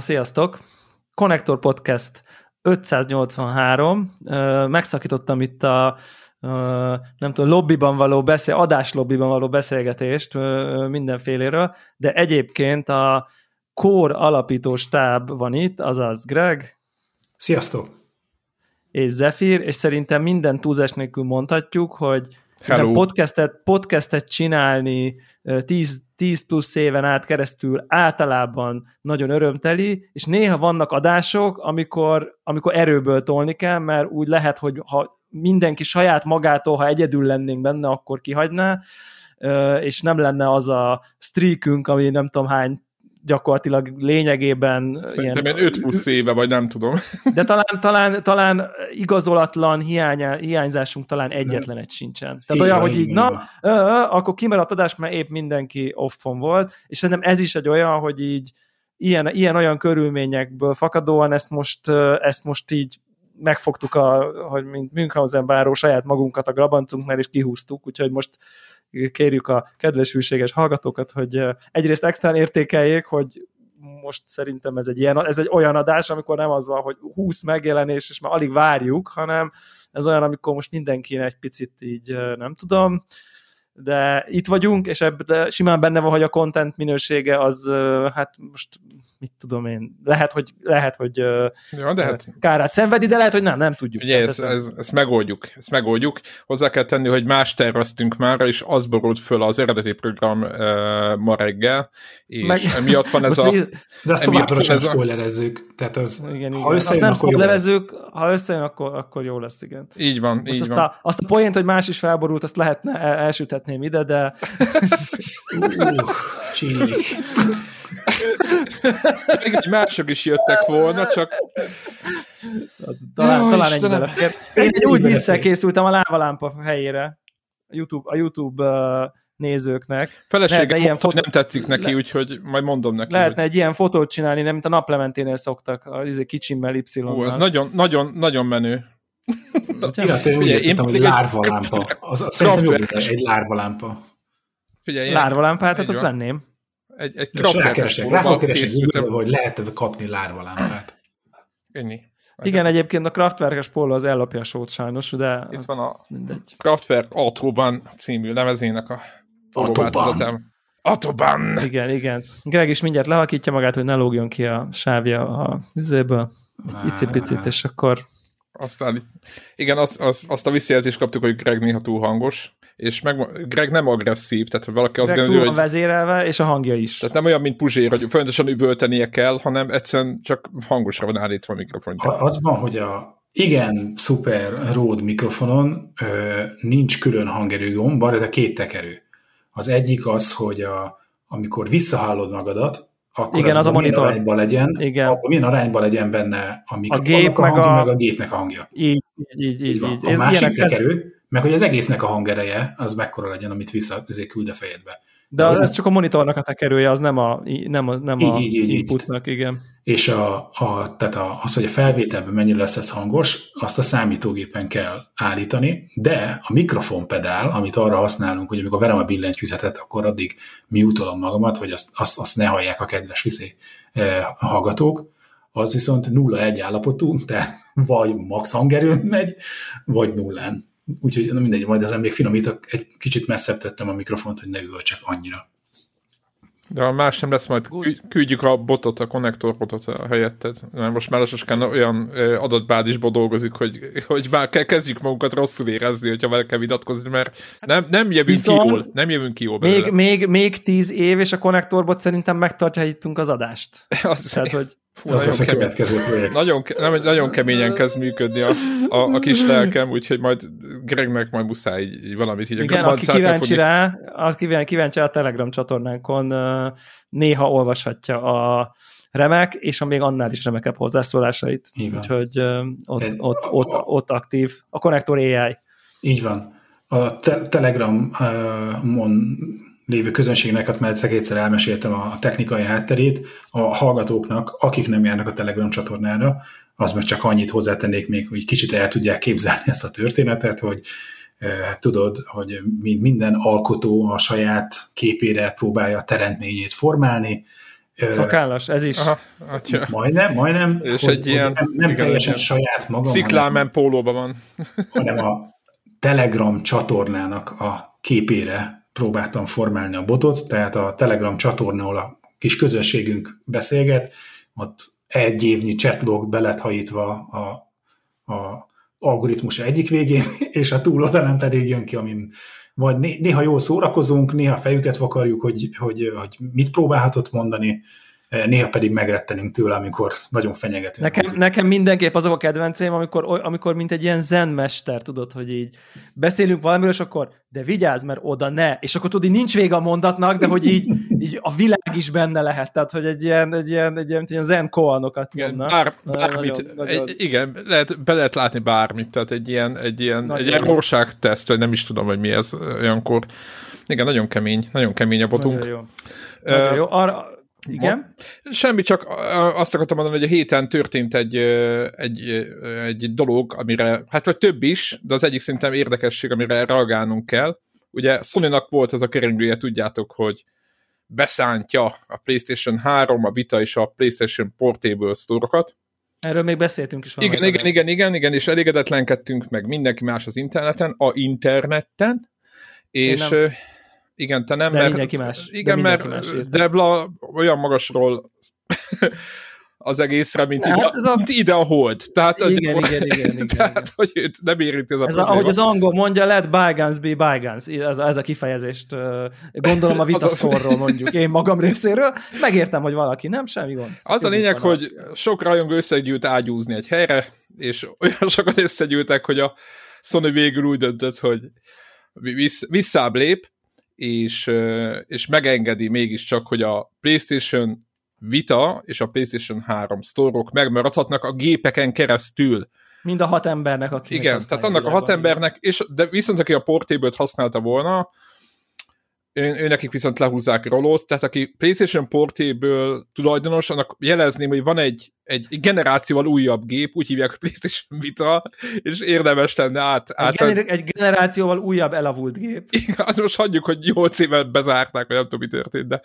Sziasztok! Connector Podcast 583. Megszakítottam itt a nem tudom, lobbyban való beszél, adáslobbiban való beszélgetést mindenféléről, de egyébként a Core alapító stáb van itt, azaz Greg. Sziasztok! És Zephyr, és szerintem minden túlzás nélkül mondhatjuk, hogy Hello. Podcastet, podcastet csinálni 10, 10 plusz éven át keresztül általában nagyon örömteli, és néha vannak adások, amikor, amikor erőből tolni kell, mert úgy lehet, hogy ha mindenki saját magától, ha egyedül lennénk benne, akkor kihagyná, és nem lenne az a streakünk, ami nem tudom hány gyakorlatilag lényegében... Szerintem ilyen, 5 plusz éve, vagy nem tudom. De talán, talán, talán igazolatlan hiány, hiányzásunk talán egyetlen egy sincsen. Tehát olyan, hogy így, na, akkor kimaradt adás, mert épp mindenki offon volt, és szerintem ez is egy olyan, hogy így ilyen, ilyen olyan körülményekből fakadóan ezt most, ezt most így megfogtuk, a, hogy mint Münchhausen báró saját magunkat a grabancunknál, és kihúztuk, úgyhogy most kérjük a kedves hűséges hallgatókat, hogy egyrészt extrán értékeljék, hogy most szerintem ez egy, ilyen, ez egy olyan adás, amikor nem az van, hogy 20 megjelenés, és már alig várjuk, hanem ez olyan, amikor most mindenkinek egy picit így, nem tudom, de itt vagyunk, és ebben simán benne van, hogy a content minősége az, hát most mit tudom én, lehet, hogy, lehet, hogy ja, de hát... kárát szenvedi, de lehet, hogy nem, nem tudjuk. Ugye, ezt, ez, ezt megoldjuk, ezt megoldjuk. Hozzá kell tenni, hogy más terveztünk már, és az borult föl az eredeti program uh, ma reggel, és Meg... emiatt van ez a... De azt továbbra sem spoilerezzük. Tehát az, igen, ha igen. Azt nem spoilerezzük, ha összejön, akkor, akkor jó lesz, igen. Így van, Most így azt van. A, azt a poént, hogy más is felborult, azt lehetne, elsüthetném ide, de... uh, Még egy mások is jöttek volna, csak... Talán, Jó, talán ennyi belefér. Én úgy visszakészültem a lávalámpa helyére. A YouTube, a YouTube nézőknek. Felesége ilyen fotó... nem tetszik neki, le... úgyhogy majd mondom neki. Lehetne hogy... egy ilyen fotót csinálni, nem mint a naplementénél szoktak, a izé kicsimmel y Ó, ez nagyon, nagyon, nagyon menő. Illetve úgy értettem, hogy lárvalámpa. Az, az szerintem jó, egy lárvalámpa. Figyelj, lárvalámpát, hát azt venném egy, egy krafterkeresek, rá fog keresni hogy lehet kapni lárvalámpát. Ennyi. Igen, egyébként a Kraftwerkes póló az ellopja a sót sajnos, de Itt van a mindegy. Kraftwerk Autoban című lemezének a változatom. Autoban! Igen, igen. Greg is mindjárt lehakítja magát, hogy ne lógjon ki a sávja a üzéből. Egy picit, és akkor... Aztán, igen, azt, azt, azt a visszajelzést kaptuk, hogy Greg néha túl hangos, és meg, Greg nem agresszív, tehát valaki azt gondolja, hogy... vezérelve, és a hangja is. Tehát nem olyan, mint Puzsér, hogy folyamatosan üvöltenie kell, hanem egyszerűen csak hangosra van állítva a mikrofonja. Az van, hogy a igen, szuper Rode mikrofonon ö, nincs külön hangerő gomb, a két tekerő. Az egyik az, hogy a, amikor visszahallod magadat, akkor Igen, az, az a monitor. arányban legyen, Igen. akkor milyen arányban legyen benne a mikrofonnak a, gép a hangja, meg a... meg a gépnek a hangja. Így, így, így. így, így. A ez másik tekerő, ez meg hogy az egésznek a hangereje az mekkora legyen, amit vissza küld a fejedbe. De, De ez csak a monitornak a tekerője, az nem a, nem a, nem így, a így, így, inputnak, így. igen. És a, a, tehát a, az, hogy a felvételben mennyire lesz ez hangos, azt a számítógépen kell állítani, de a mikrofonpedál, amit arra használunk, hogy amikor verem a billentyűzetet, akkor addig miutolom magamat, hogy azt, azt, azt ne hallják a kedves viszé eh, hallgatók, az viszont 0-1 állapotú, tehát vagy max hangerőn megy, vagy nullán. Úgyhogy na mindegy, majd ezen még finomítok, egy kicsit messzebb tettem a mikrofont, hogy ne csak annyira. De a más nem lesz, majd küldjük a botot, a konnektorbotot a helyetted. Mert most már lassan olyan adatbázisból dolgozik, hogy, hogy már kezdjük magunkat rosszul érezni, hogyha vele kell vitatkozni, mert nem, nem jövünk Viszont ki jól. Nem jövünk ki jól még, még, még tíz év, és a konnektorbot szerintem megtartja itt az adást. Az Tehát, hogy Fú, az lesz a következő projekt. Nagyon, nem, nagyon keményen kezd működni a, a, a kis lelkem, úgyhogy majd Gregnek majd muszáj így, így valamit így Igen, aki kíváncsi rá, aki kíváncsi a Telegram csatornánkon néha olvashatja a remek, és a még annál is remekebb hozzászólásait. Úgyhogy ott, Egy, ott, ott, ott, ott aktív. A Connector AI. Így van. A te- Telegramon lévő közönségnek, hát mert egyszer elmeséltem a technikai hátterét, a hallgatóknak, akik nem járnak a Telegram csatornára, az meg csak annyit hozzátennék még, hogy kicsit el tudják képzelni ezt a történetet, hogy hát tudod, hogy minden alkotó a saját képére próbálja a teremtményét formálni, Szakállas, ez is. Aha, atya. Majdnem, majdnem. És hogy, egy ilyen, nem, nem igen, teljesen igen. saját magam. Sziklámen pólóban van. hanem a Telegram csatornának a képére próbáltam formálni a botot, tehát a Telegram csatorna, ahol a kis közönségünk beszélget, ott egy évnyi chatlog belethajítva a, a algoritmus egyik végén, és a túloldalán pedig jön ki, amin vagy néha jól szórakozunk, néha fejüket vakarjuk, hogy, hogy, hogy mit próbálhatott mondani, néha pedig megrettenünk tőle, amikor nagyon fenyegetünk. Nekem, nekem mindenképp azok a kedvenceim, amikor, amikor mint egy ilyen zenmester, tudod, hogy így beszélünk valamiről, és akkor de vigyázz, mert oda ne. És akkor tudod, így nincs vége a mondatnak, de hogy így, így a világ is benne lehet, tehát hogy egy ilyen, egy ilyen, egy ilyen, egy ilyen zen koanokat igen, bár, bármit, nagyon, nagyon... Egy, igen, lehet, be lehet látni bármit, tehát egy ilyen, egy ilyen, egy ilyen teszt, vagy nem is tudom, hogy mi ez olyankor. Igen, nagyon kemény, nagyon kemény a botunk. Nagyon jó. Nagyon jó. Arra, igen? Semmi, csak azt akartam mondani, hogy a héten történt egy, egy, egy dolog, amire, hát vagy több is, de az egyik szerintem érdekesség, amire reagálnunk kell. Ugye sony volt ez a keringője, tudjátok, hogy beszántja a PlayStation 3, a Vita és a PlayStation Portable store-okat. Erről még beszéltünk is. Igen, igen, igen, igen, igen, és elégedetlenkedtünk meg mindenki más az interneten, a interneten, és igen, te nem, de mert... mindenki más. Igen, de mindenki mert más Debla olyan magasról az egészre, mint, hát ide, a... mint ide a hold. Tehát, igen, hogy, igen, igen, igen, Tehát, igen. hogy őt nem érinti ez a ez a, Ahogy az angol mondja, let bygones be bygones. Ez, ez a kifejezést gondolom a vitaszorról mondjuk én magam részéről. Megértem, hogy valaki nem, semmi gond. Az a lényeg, van hogy sok rajongó összegyűlt ágyúzni egy helyre, és olyan sokat összegyűltek, hogy a Sony végül úgy döntött, hogy vissz, visszább lép, és, és megengedi mégiscsak, hogy a PlayStation Vita és a PlayStation 3 sztorok megmaradhatnak a gépeken keresztül. Mind a hat embernek, aki Igen, tehát annak a hat embernek, és, de viszont aki a portable használta volna, ő, ő nekik viszont lehúzzák rolót, tehát aki PlayStation Portable tulajdonos, annak jelezném, hogy van egy, egy generációval újabb gép, úgy hívják a PlayStation Vita, és érdemes lenne át... át egy, gener- egy generációval újabb elavult gép. Igen, azt most hagyjuk, hogy 8 éve bezárták, vagy nem tudom, mi történt, de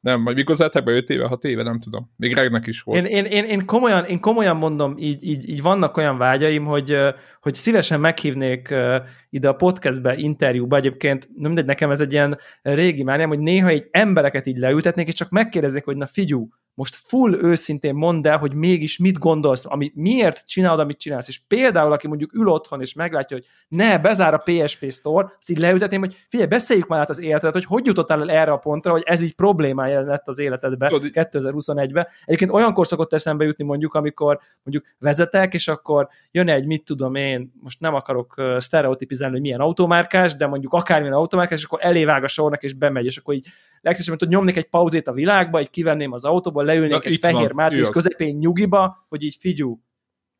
nem, majd mikor zárták be 5 éve, 6 éve, nem tudom. Még Regnek is volt. Én, én, én, én, komolyan, én komolyan mondom, így, így, így vannak olyan vágyaim, hogy, hogy szívesen meghívnék ide a podcastbe, interjúba, egyébként nem mindegy, nekem ez egy ilyen régi mániám, hogy néha egy embereket így leültetnék, és csak megkérdeznék, hogy na figyú, most full őszintén mondd el, hogy mégis mit gondolsz, amit, miért csinálod, amit csinálsz. És például, aki mondjuk ül otthon, és meglátja, hogy ne, bezár a PSP Store, azt így leültetném, hogy figyelj, beszéljük már át az életedet, hogy hogy jutottál el erre a pontra, hogy ez így problémája lett az életedbe 2021-ben. Egyébként olyankor szokott eszembe jutni mondjuk, amikor mondjuk vezetek, és akkor jön egy, mit tudom én, most nem akarok sztereotipizálni, hogy milyen automárkás, de mondjuk akármilyen automárkás, és akkor elévág a sornak, és bemegy, és akkor így legszívesebben hogy nyomnék egy pauzét a világba, így kivenném az autóból, leülnék Na, egy fehér mátrix közepén nyugiba, hogy így figyú,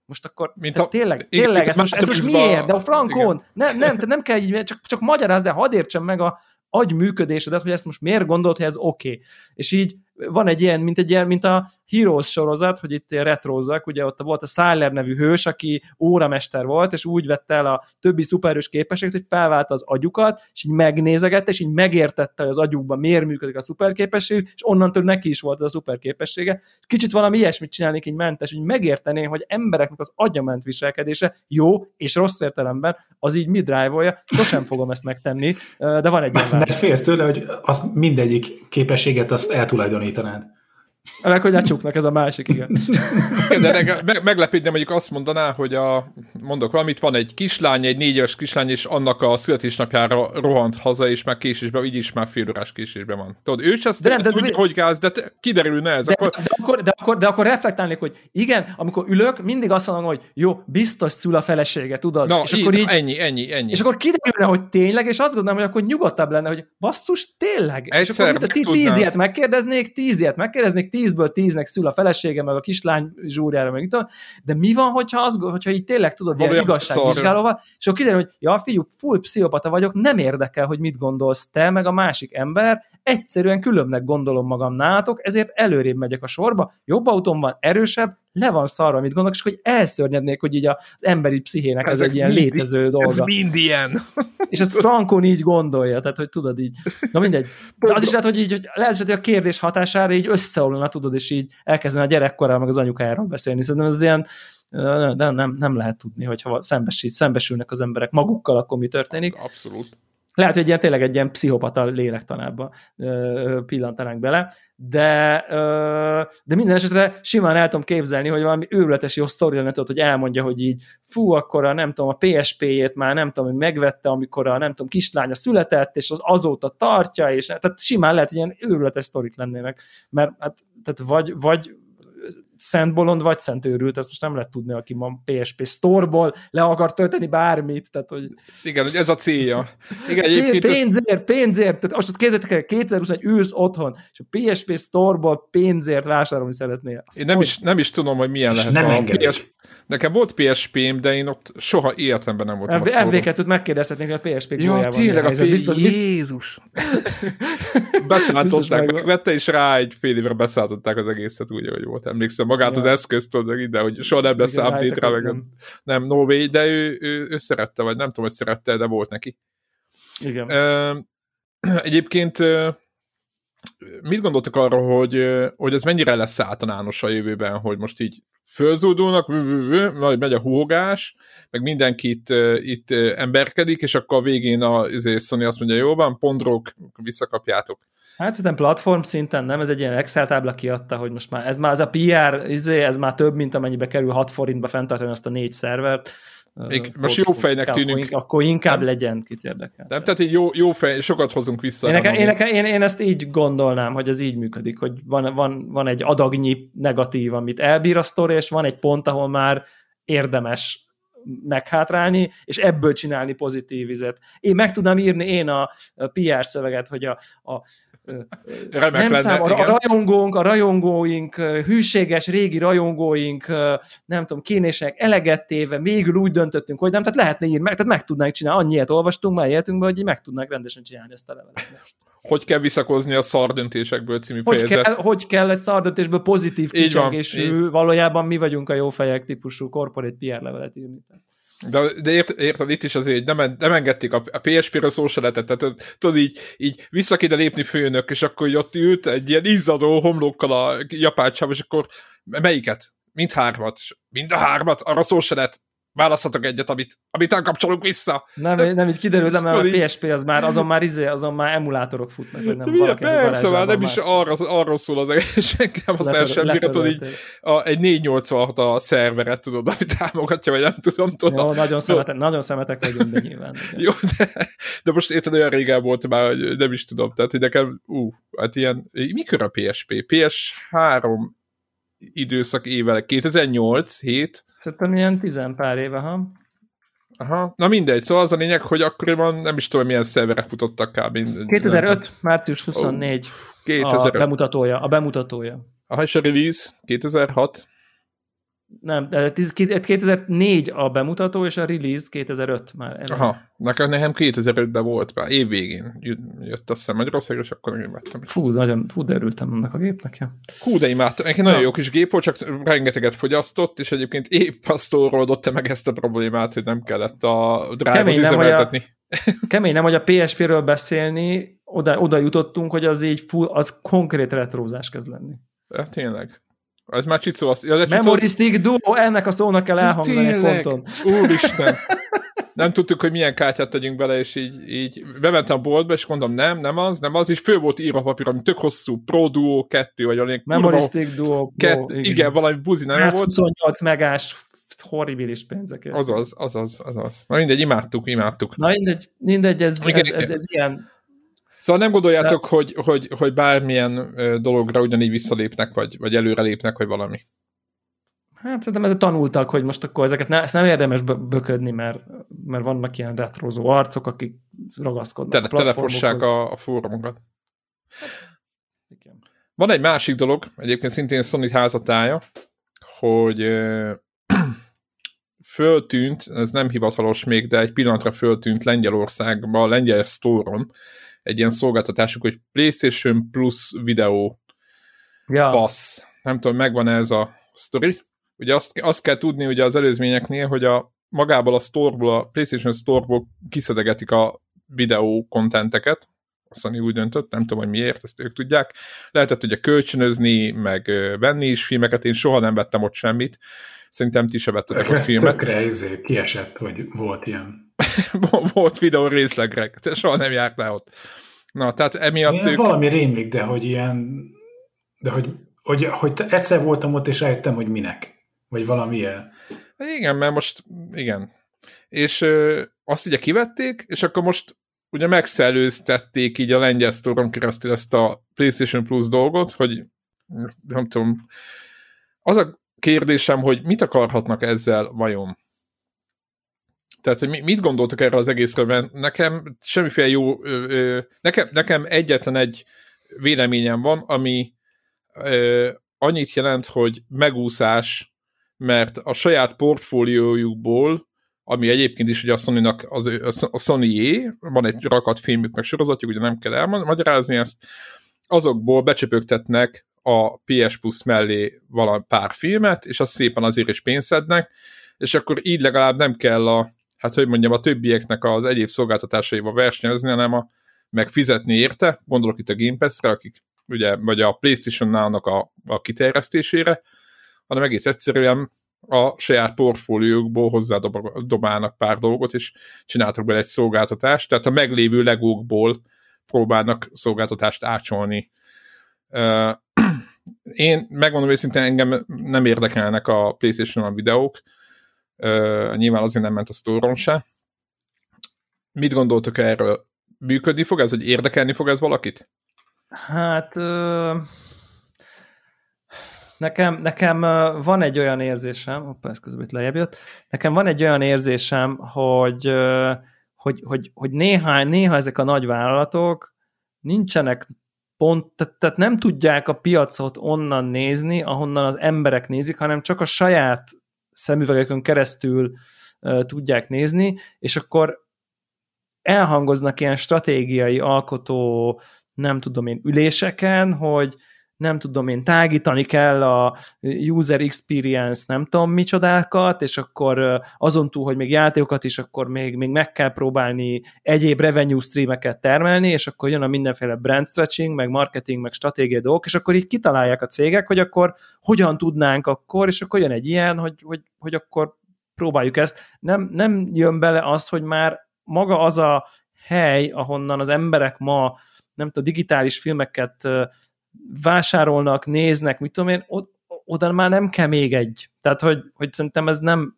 most akkor mint a, tényleg, tényleg, ez most, ez most miért? De a frankon, nem, nem, te nem kell így, csak, csak magyarázd, de hadd értsem meg a agy működésedet, hogy ezt most miért gondolt, hogy ez oké. Okay. És így van egy ilyen, mint egy ilyen, mint a Heroes sorozat, hogy itt retrózzak, ugye ott volt a Syler nevű hős, aki óramester volt, és úgy vette el a többi szuperhős képességet, hogy felválta az agyukat, és így megnézegette, és így megértette, hogy az agyukban miért működik a szuperképesség, és onnantól neki is volt az a szuperképessége. Kicsit valami ilyesmit csinálnék így mentes, hogy megérteném, hogy embereknek az agyament viselkedése jó és rossz értelemben, az így mi drive sosem fogom ezt megtenni, de van egy ilyen Mert félsz tőle, hogy az mindegyik képességet azt eltulajdonítanád. Meg, hogy lecsuknak, ez a másik, igen. De meg, meglepődne, mondjuk azt mondaná, hogy a, mondok valamit, van egy kislány, egy négyes kislány, és annak a születésnapjára rohant haza, és már késésben, így is már fél órás késésben van. Tudod, ő sem de, de, tudja, de, hogy gáz, de te, kiderülne ez. De, akkor... De, akkor, de, akkor, de akkor reflektálnék, hogy igen, amikor ülök, mindig azt mondom, hogy jó, biztos szül a felesége, tudod? Na, és így, akkor így, ennyi, ennyi, ennyi. És akkor kiderülne, hogy tényleg, és azt gondolom, hogy akkor nyugodtabb lenne, hogy basszus, tényleg. Egyszer, és akkor mit, tíz ilyet megkérdeznék, tíz ilyet megkérdeznék, tízből tíznek szül a felesége, meg a kislány zsúrjára, meg itt, de mi van, hogyha, az, hogyha így tényleg tudod, ilyen igazságvizsgálóval, és akkor kiderül, hogy ja, fiú, full pszichopata vagyok, nem érdekel, hogy mit gondolsz te, meg a másik ember, egyszerűen különbnek gondolom magam nálatok, ezért előrébb megyek a sorba, jobb autóm van, erősebb, le van szarva, mit gondolok, és hogy elszörnyednék, hogy így az emberi pszichének ez, ez egy ilyen mind, létező dolga. Ez mind ilyen. És ezt Frankon így gondolja, tehát hogy tudod így, na mindegy. De az is lehet, hogy így, hogy lehet, hogy a kérdés hatására így összeomlana, tudod, és így elkezdene a gyerekkorral meg az anyukájáról beszélni. Szerintem ez ilyen, de nem, nem lehet tudni, hogyha szembesít, szembesülnek az emberek magukkal, akkor mi történik. Abszolút. Lehet, hogy ilyen, tényleg egy ilyen pszichopata lélektanába pillantanánk bele, de, de minden esetre simán el tudom képzelni, hogy valami őrületes jó sztori lenne, hogy elmondja, hogy így fú, akkor a, nem tudom, a PSP-jét már nem tudom, hogy megvette, amikor a nem tudom, kislánya született, és az azóta tartja, és tehát simán lehet, hogy ilyen őrületes sztorik lennének, mert hát, tehát vagy, vagy szent bolond vagy szent őrült, ezt most nem lehet tudni, aki ma PSP Store-ból le akar tölteni bármit. Tehát, hogy... Igen, hogy ez a célja. Igen, egyébként pénzért, pénzért, tehát most képzeljétek el, 2021 ülsz otthon, és a PSP Store-ból pénzért vásárolni szeretnél. Én nem is, nem is tudom, hogy milyen és lehet nem a PS, Nekem volt PSP-m, de én ott soha életemben nem voltam FB2-t megkérdezhetnénk a PSP Ja, tényleg, a P... Biztos, Jézus! beszálltották, megvette, és rá egy fél évre beszálltották az egészet úgy, hogy volt. Emlékszem magát ja. az eszközt, tudod, ide, hogy soha nem lesz update rá, meg nem, nem no way, de ő, ő, ő, szerette, vagy nem tudom, hogy szerette, de volt neki. Igen. Egyébként mit gondoltak arra, hogy, hogy ez mennyire lesz általános a jövőben, hogy most így fölzódulnak, majd megy a húgás, meg mindenki itt, itt emberkedik, és akkor a végén a izé, Sony azt mondja, jó van, pondrók, visszakapjátok. Hát szerintem platform szinten nem, ez egy ilyen Excel tábla kiadta, hogy most már ez már ez a PR, izé, ez már több, mint amennyibe kerül 6 forintba fenntartani azt a négy szervert, még most jó fejnek tűnünk. Akkor, akkor inkább nem, legyen, kit érdekel. Nem, tehát egy jó, jó fej, sokat hozunk vissza. Én, nekem, én, nekem, én, én, ezt így gondolnám, hogy ez így működik, hogy van, van, van egy adagnyi negatív, amit elbír a sztori, és van egy pont, ahol már érdemes meghátrálni, és ebből csinálni pozitív vizet. Én meg tudnám írni én a PR szöveget, hogy a, a Remek nem lenne, szám, a, a rajongónk, a rajongóink, hűséges régi rajongóink, nem tudom, kínések eleget téve, mégül úgy döntöttünk, hogy nem, tehát lehetne írni, meg, tehát meg tudnánk csinálni, annyi ilyet olvastunk már életünkben, hogy meg tudnánk rendesen csinálni ezt a levelet. Hogy kell visszakozni a szardöntésekből című hogy fejezet. Kell, hogy kell egy szardöntésből pozitív kicsengésű, valójában mi vagyunk a jó fejek típusú corporate PR levelet írni. De, de ért, érted, itt is azért nem, nem engedték a, a PSP-ről szó se lehetett, tehát tudod, így, így vissza kéne lépni főnök, és akkor ott ült egy ilyen izzadó homlókkal a japácsáv, és akkor melyiket? Mind hármat. Mind a hármat, arra szó se lett választhatok egyet, amit, amit elkapcsolunk vissza. Nem, de, nem így kiderült, nem, a PSP az már, azon már, izé, azon már emulátorok futnak, vagy nem valaki. Persze, már nem is arra, arról szól az egész, engem az el sem bírja, tudod, így a, egy 486 a szerveret, tudod, amit támogatja, vagy nem tudom. tudom. Jó, nagyon, szemetek, nagyon szemetek vagyunk, de nyilván. Jó, de, de most érted, olyan régen volt már, hogy nem is tudom, tehát hogy nekem, ú, hát ilyen, mikor a PSP? PS3 időszak éve, 2008, 7? Szerintem ilyen tizen pár éve, ha? Aha, na mindegy, szóval az a lényeg, hogy akkoriban nem is tudom, milyen szerverek futottak kb. 2005. Nem. március 24 oh, 2005. a bemutatója, a bemutatója. Aha, és a release 2006 nem, 2004 a bemutató, és a release 2005 már. Elő. Aha, nekem, nekem 2005-ben volt, már év végén jött a szem Magyarországra, és akkor én vettem. Fú, nagyon, fú, de örültem annak a gépnek, ja. Hú, de imádtam. Egy nagyon jó kis gép volt, csak rengeteget fogyasztott, és egyébként épp azt oldott meg ezt a problémát, hogy nem kellett a drive-ot üzemeltetni. A, kemény nem, hogy a PSP-ről beszélni, oda, oda jutottunk, hogy az így full, az konkrét retrózás kezd lenni. Ja, tényleg. Ez már Csicó azt... Ja, Csicó... Memory Stick Duo, ennek a szónak kell elhangzani egy ponton. Úristen! Nem tudtuk, hogy milyen kártyát tegyünk bele, és így, így bementem a boltba, és mondom, nem, nem az, nem az, és fő volt írva papír, ami tök hosszú, Pro Duo 2, vagy olyan Stick Duo. Kett, igen. igen, valami buzi nem volt. 28 megás horribilis pénzekért. Azaz, azaz, azaz. Na mindegy, imádtuk, imádtuk. Na mindegy, mindegy ez, ez, ez, ez, ez ilyen Szóval nem gondoljátok, De... hogy, hogy, hogy bármilyen dologra ugyanígy visszalépnek, vagy, vagy előrelépnek, vagy valami? Hát szerintem ezzel tanultak, hogy most akkor ezeket ne, ezt nem érdemes böködni, mert, mert vannak ilyen retrozó arcok, akik ragaszkodnak Tele, a Telefossák a, a fórumokat. Van egy másik dolog, egyébként szintén Sony házatája, hogy föltűnt, ez nem hivatalos még, de egy pillanatra föltűnt Lengyelországban, a Lengyel Store-on, egy ilyen szolgáltatásuk, hogy PlayStation Plus videó ja. passz. Nem tudom, megvan -e ez a sztori? ugye azt, azt kell tudni ugye az előzményeknél, hogy a magából a storeból, a PlayStation Storeból kiszedegetik a videó kontenteket, a Sony úgy döntött, nem tudom, hogy miért, ezt ők tudják. Lehetett ugye kölcsönözni, meg venni is filmeket, én soha nem vettem ott semmit. Szerintem ti se vettetek ott filmet. Tökre izé, kiesett, hogy volt ilyen. volt videó részlegre, soha nem járt le ott. Na, tehát emiatt ők... Valami rémlik, de hogy ilyen, de hogy, hogy, hogy egyszer voltam ott, és rájöttem, hogy minek. Vagy valami ilyen. Igen, mert most, igen. És ö, azt ugye kivették, és akkor most ugye megszellőztették így a lengyel sztoron keresztül ezt a PlayStation Plus dolgot, hogy nem tudom, az a kérdésem, hogy mit akarhatnak ezzel vajon? Tehát, hogy mit gondoltok erre az egészről, mert nekem semmiféle jó, nekem, nekem egyetlen egy véleményem van, ami annyit jelent, hogy megúszás, mert a saját portfóliójukból ami egyébként is ugye a sony az, a sony van egy rakat filmük, meg sorozatjuk, ugye nem kell elmagyarázni ezt, azokból becsöpögtetnek a PS Plus mellé valami pár filmet, és azt szépen azért is pénzednek, és akkor így legalább nem kell a, hát hogy mondjam, a többieknek az egyéb szolgáltatásaiba versenyezni, hanem a, meg fizetni érte, gondolok itt a Game Pass-re, akik ugye, vagy a PlayStation Now-nak a, a kiterjesztésére, hanem egész egyszerűen a saját portfóliókból hozzádobálnak pár dolgot, és csináltak bele egy szolgáltatást, tehát a meglévő legókból próbálnak szolgáltatást ácsolni. Én megmondom őszintén, engem nem érdekelnek a PlayStation-on videók, nyilván azért nem ment a store se. Mit gondoltok erről? Működni fog ez, hogy érdekelni fog ez valakit? Hát... Ö- Nekem, nekem van egy olyan érzésem, hoppá, ez közben itt lejjebb jött, nekem van egy olyan érzésem, hogy, hogy, hogy, hogy néha, néha ezek a nagy vállalatok nincsenek pont, tehát, tehát nem tudják a piacot onnan nézni, ahonnan az emberek nézik, hanem csak a saját szemüvegekön keresztül tudják nézni, és akkor elhangoznak ilyen stratégiai alkotó, nem tudom én, üléseken, hogy nem tudom én, tágítani kell a user experience, nem tudom micsodákat, és akkor azon túl, hogy még játékokat is, akkor még, még meg kell próbálni egyéb revenue streameket termelni, és akkor jön a mindenféle brand stretching, meg marketing, meg stratégiai dolgok, és akkor így kitalálják a cégek, hogy akkor hogyan tudnánk akkor, és akkor jön egy ilyen, hogy, hogy, hogy akkor próbáljuk ezt. Nem, nem jön bele az, hogy már maga az a hely, ahonnan az emberek ma nem tudom, digitális filmeket vásárolnak, néznek, mit tudom én, oda már nem kell még egy. Tehát, hogy, hogy szerintem ez nem,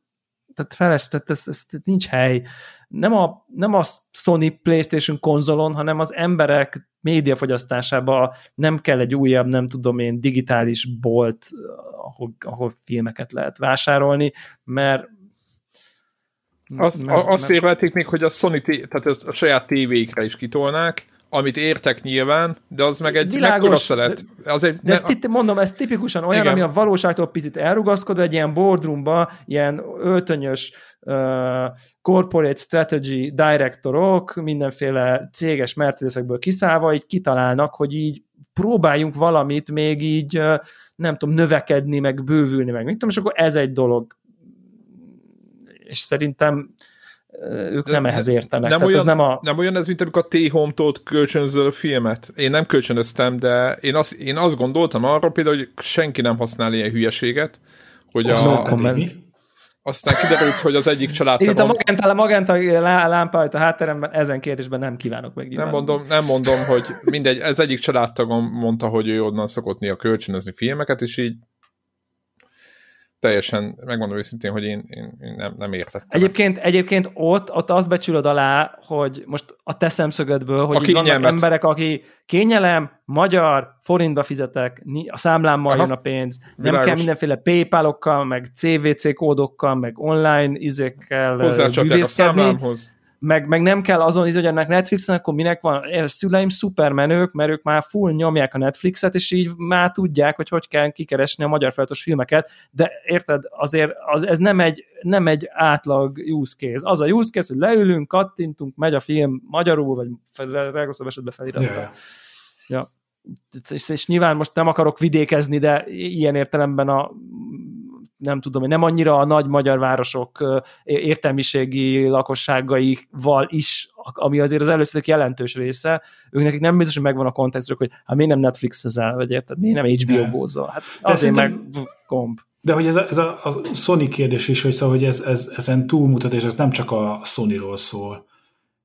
tehát feles, tehát ez, ez, ez nincs hely. Nem a, nem a Sony PlayStation konzolon, hanem az emberek médiafogyasztásába nem kell egy újabb, nem tudom én, digitális bolt, ahol, ahol filmeket lehet vásárolni, mert azt, mert, azt mert... érvelték még, hogy a Sony, tehát a saját tévékre is kitolnák, amit értek nyilván, de az meg egy Világos, szelet. Az egy, de ezt ne, mondom, ez tipikusan olyan, igen. ami a valóságtól picit elrugaszkodva, egy ilyen boardroomba, ilyen öltönyös uh, corporate strategy directorok, mindenféle céges Mercedesekből kiszállva, így kitalálnak, hogy így próbáljunk valamit még így, uh, nem tudom, növekedni, meg bővülni, meg mit tudom, és akkor ez egy dolog. És szerintem ők nem ehhez értenek. Nem, olyan, ez nem, a... nem olyan ez, mint amikor a T-Home-tól kölcsönzöl a filmet. Én nem kölcsönöztem, de én azt, én azt gondoltam arra például, hogy senki nem használ ilyen hülyeséget, hogy a... a komment. Aztán kiderült, hogy az egyik családtagon... Itt a Magenta, a Magenta lámpa a hátteremben ezen kérdésben nem kívánok meg. Nem mondom, nem mondom, hogy mindegy, ez egyik családtagom mondta, hogy ő onnan szokott néha kölcsönözni filmeket, és így teljesen, megmondom őszintén, hogy én, én, én nem, nem értettem. Egyébként, ezt. egyébként ott, ott azt becsülöd alá, hogy most a te szemszögödből, hogy vannak emberek, aki kényelem, magyar, forintba fizetek, a számlámmal jön a pénz, nem Világos. kell mindenféle PayPal-okkal, meg CVC kódokkal, meg online izékkel Hozzácsapják a számlámhoz meg, meg nem kell azon hogy ennek Netflixen, akkor minek van, a szüleim szupermenők, mert ők már full nyomják a Netflixet, és így már tudják, hogy hogy kell kikeresni a magyar feltos filmeket, de érted, azért az, ez nem egy, nem egy átlag use case. Az a use case, hogy leülünk, kattintunk, megy a film magyarul, vagy legrosszabb esetben felirattal. Yeah. Ja. És, és nyilván most nem akarok vidékezni, de ilyen értelemben a nem tudom, nem annyira a nagy magyar városok értelmiségi lakosságaival is, ami azért az először jelentős része, ők nekik nem biztos, hogy megvan a kontextusok, hogy hát miért nem Netflix ezzel, vagy érted, miért nem HBO gózol. Hát azért meg komp. De hogy ez a, ez a, a Sony kérdés is, hogy, szóval, hogy ez, ez, ezen túlmutat, és ez nem csak a Sony-ról szól,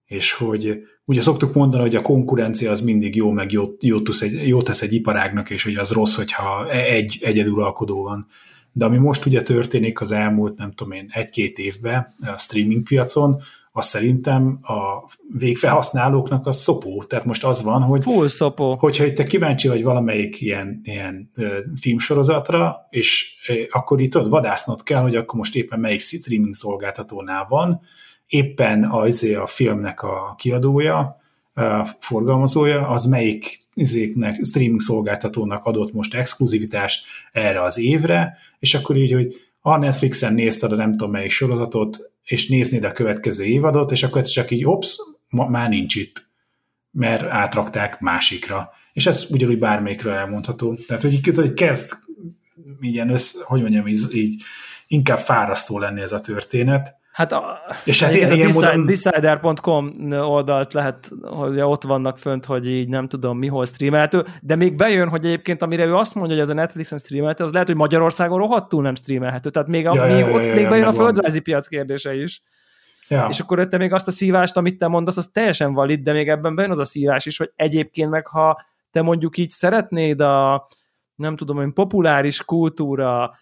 és hogy ugye szoktuk mondani, hogy a konkurencia az mindig jó, meg jót, jót, tesz egy, jót tesz egy iparágnak, és hogy az rossz, hogyha egy egyedülalkodó van. De ami most ugye történik az elmúlt, nem tudom én, egy-két évben a streaming piacon, az szerintem a végfelhasználóknak a szopó. Tehát most az van, hogy Full szopó. hogyha te kíváncsi vagy valamelyik ilyen, ilyen filmsorozatra, és akkor itt ott vadásznod kell, hogy akkor most éppen melyik streaming szolgáltatónál van, éppen az a filmnek a kiadója, a forgalmazója, az melyik izéknek, streaming szolgáltatónak adott most exkluzivitást erre az évre, és akkor így, hogy a Netflixen nézted a nem tudom melyik sorozatot, és néznéd a következő évadot, és akkor ez csak így, ops, már nincs itt, mert átrakták másikra. És ez ugyanúgy bármelyikről elmondható. Tehát, hogy így, hogy kezd ilyen össz, hogy mondjam, így, így inkább fárasztó lenni ez a történet, Hát, a, és hát ilyen, módon... Decider.com oldalt lehet, hogy ott vannak fönt, hogy így nem tudom mihol streamelhető, de még bejön, hogy egyébként amire ő azt mondja, hogy ez a Netflixen streamelhető, az lehet, hogy Magyarországon rohadtul nem streamelhető. Tehát még, a, ja, még, ja, ott ja, még ja, bejön a földrajzi piac kérdése is. Ja. És akkor te még azt a szívást, amit te mondasz, az teljesen valid, de még ebben bejön az a szívás is, hogy egyébként meg ha te mondjuk így szeretnéd a nem tudom, hogy populáris kultúra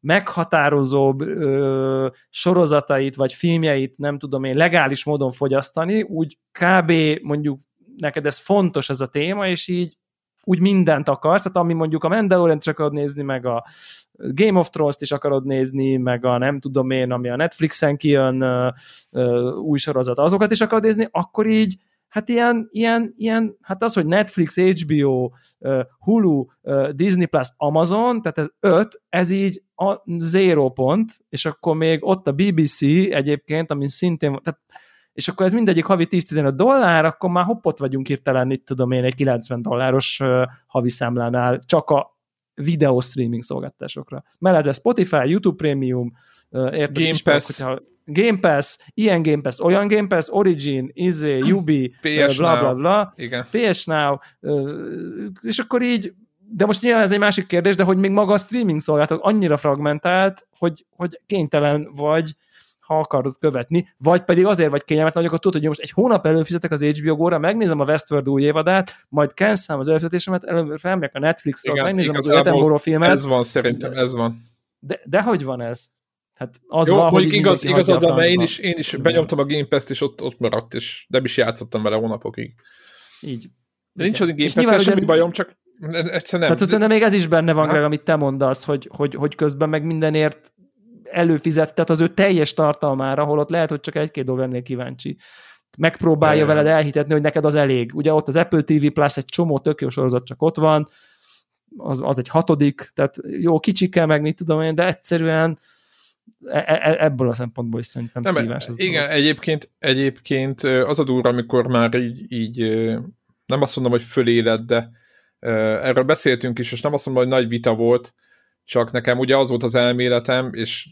meghatározóbb ö, sorozatait vagy filmjeit nem tudom én legális módon fogyasztani, úgy kb. mondjuk neked ez fontos ez a téma, és így úgy mindent akarsz, tehát ami mondjuk a Mandalorian is akarod nézni, meg a Game of Thrones-t is akarod nézni, meg a nem tudom én, ami a Netflixen kijön ö, ö, új sorozat, azokat is akarod nézni, akkor így hát ilyen, ilyen, ilyen, hát az, hogy Netflix, HBO, Hulu, Disney Plus, Amazon, tehát ez öt, ez így a zero pont, és akkor még ott a BBC egyébként, ami szintén, tehát és akkor ez mindegyik havi 10-15 dollár, akkor már hoppot vagyunk hirtelen, itt tudom én, egy 90 dolláros havi számlánál, csak a videó streaming szolgáltatásokra. Mellette Spotify, YouTube Premium, érted? Game Pass. Meg, Game Pass, ilyen Game Pass, olyan Game Pass, Origin, Izé, Ubi, PS bla bla bla, Igen. PS Now, és akkor így, de most nyilván ez egy másik kérdés, de hogy még maga a streaming szolgáltató annyira fragmentált, hogy, hogy kénytelen vagy, ha akarod követni, vagy pedig azért vagy kényelmetlen, hogy akkor tudod, hogy most egy hónap előfizetek az HBO Go-ra, megnézem a Westworld új évadát, majd cancelem az előfizetésemet, előbb felmegyek a Netflix-ra, megnézem az Attenborough filmet. Ez van, szerintem, ez van. De, de hogy van ez? Hát az Jó, van, hogy igaz, igazad mert én is, én is benyomtam a Game Pass-t, és ott, ott maradt, és nem is játszottam vele hónapokig. Így. De nincs az Game Pass, semmi de... bajom, csak egyszer nem. Tehát de még ez is benne van, Greg, amit te mondasz, hogy, hogy, hogy közben meg mindenért előfizettet az ő teljes tartalmára, holott lehet, hogy csak egy-két dolog lennél kíváncsi. Megpróbálja de... veled elhitetni, hogy neked az elég. Ugye ott az Apple TV Plus egy csomó tök jó sorozat csak ott van, az, az egy hatodik, tehát jó, kicsike, meg mit tudom én, de egyszerűen E, e, e, ebből a szempontból is szerintem nem, szívás. Az igen, dolog. egyébként, egyébként az a durva, amikor már így, így nem azt mondom, hogy föléled, de erről beszéltünk is, és nem azt mondom, hogy nagy vita volt, csak nekem ugye az volt az elméletem, és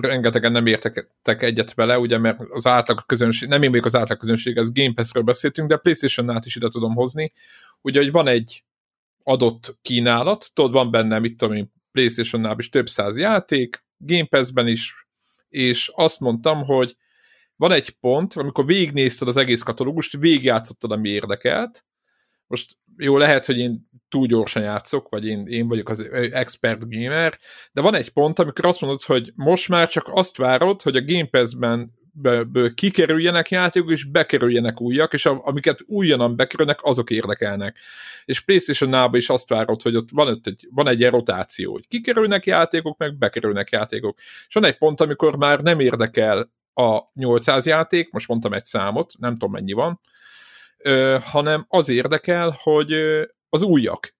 rengetegen nem értek egyet vele, ugye, mert az átlag közönség, nem én vagyok az átlag közönség, ez Game Pass-ről beszéltünk, de PlayStation-nál is ide tudom hozni, ugye, hogy van egy adott kínálat, tudod, van benne, mit tudom én, PlayStation-nál is több száz játék, Game Pass-ben is, és azt mondtam, hogy van egy pont, amikor végignézted az egész katalógust, végigjátszottad, ami érdekelt, most jó, lehet, hogy én túl gyorsan játszok, vagy én, én vagyok az expert gamer, de van egy pont, amikor azt mondod, hogy most már csak azt várod, hogy a Game Pass-ben kikerüljenek játékok, és bekerüljenek újak, és amiket újonnan bekerülnek, azok érdekelnek. És playstation is azt várod, hogy ott van, ott egy, van egy rotáció, hogy kikerülnek játékok, meg bekerülnek játékok. És van egy pont, amikor már nem érdekel a 800 játék, most mondtam egy számot, nem tudom mennyi van, hanem az érdekel, hogy az újak.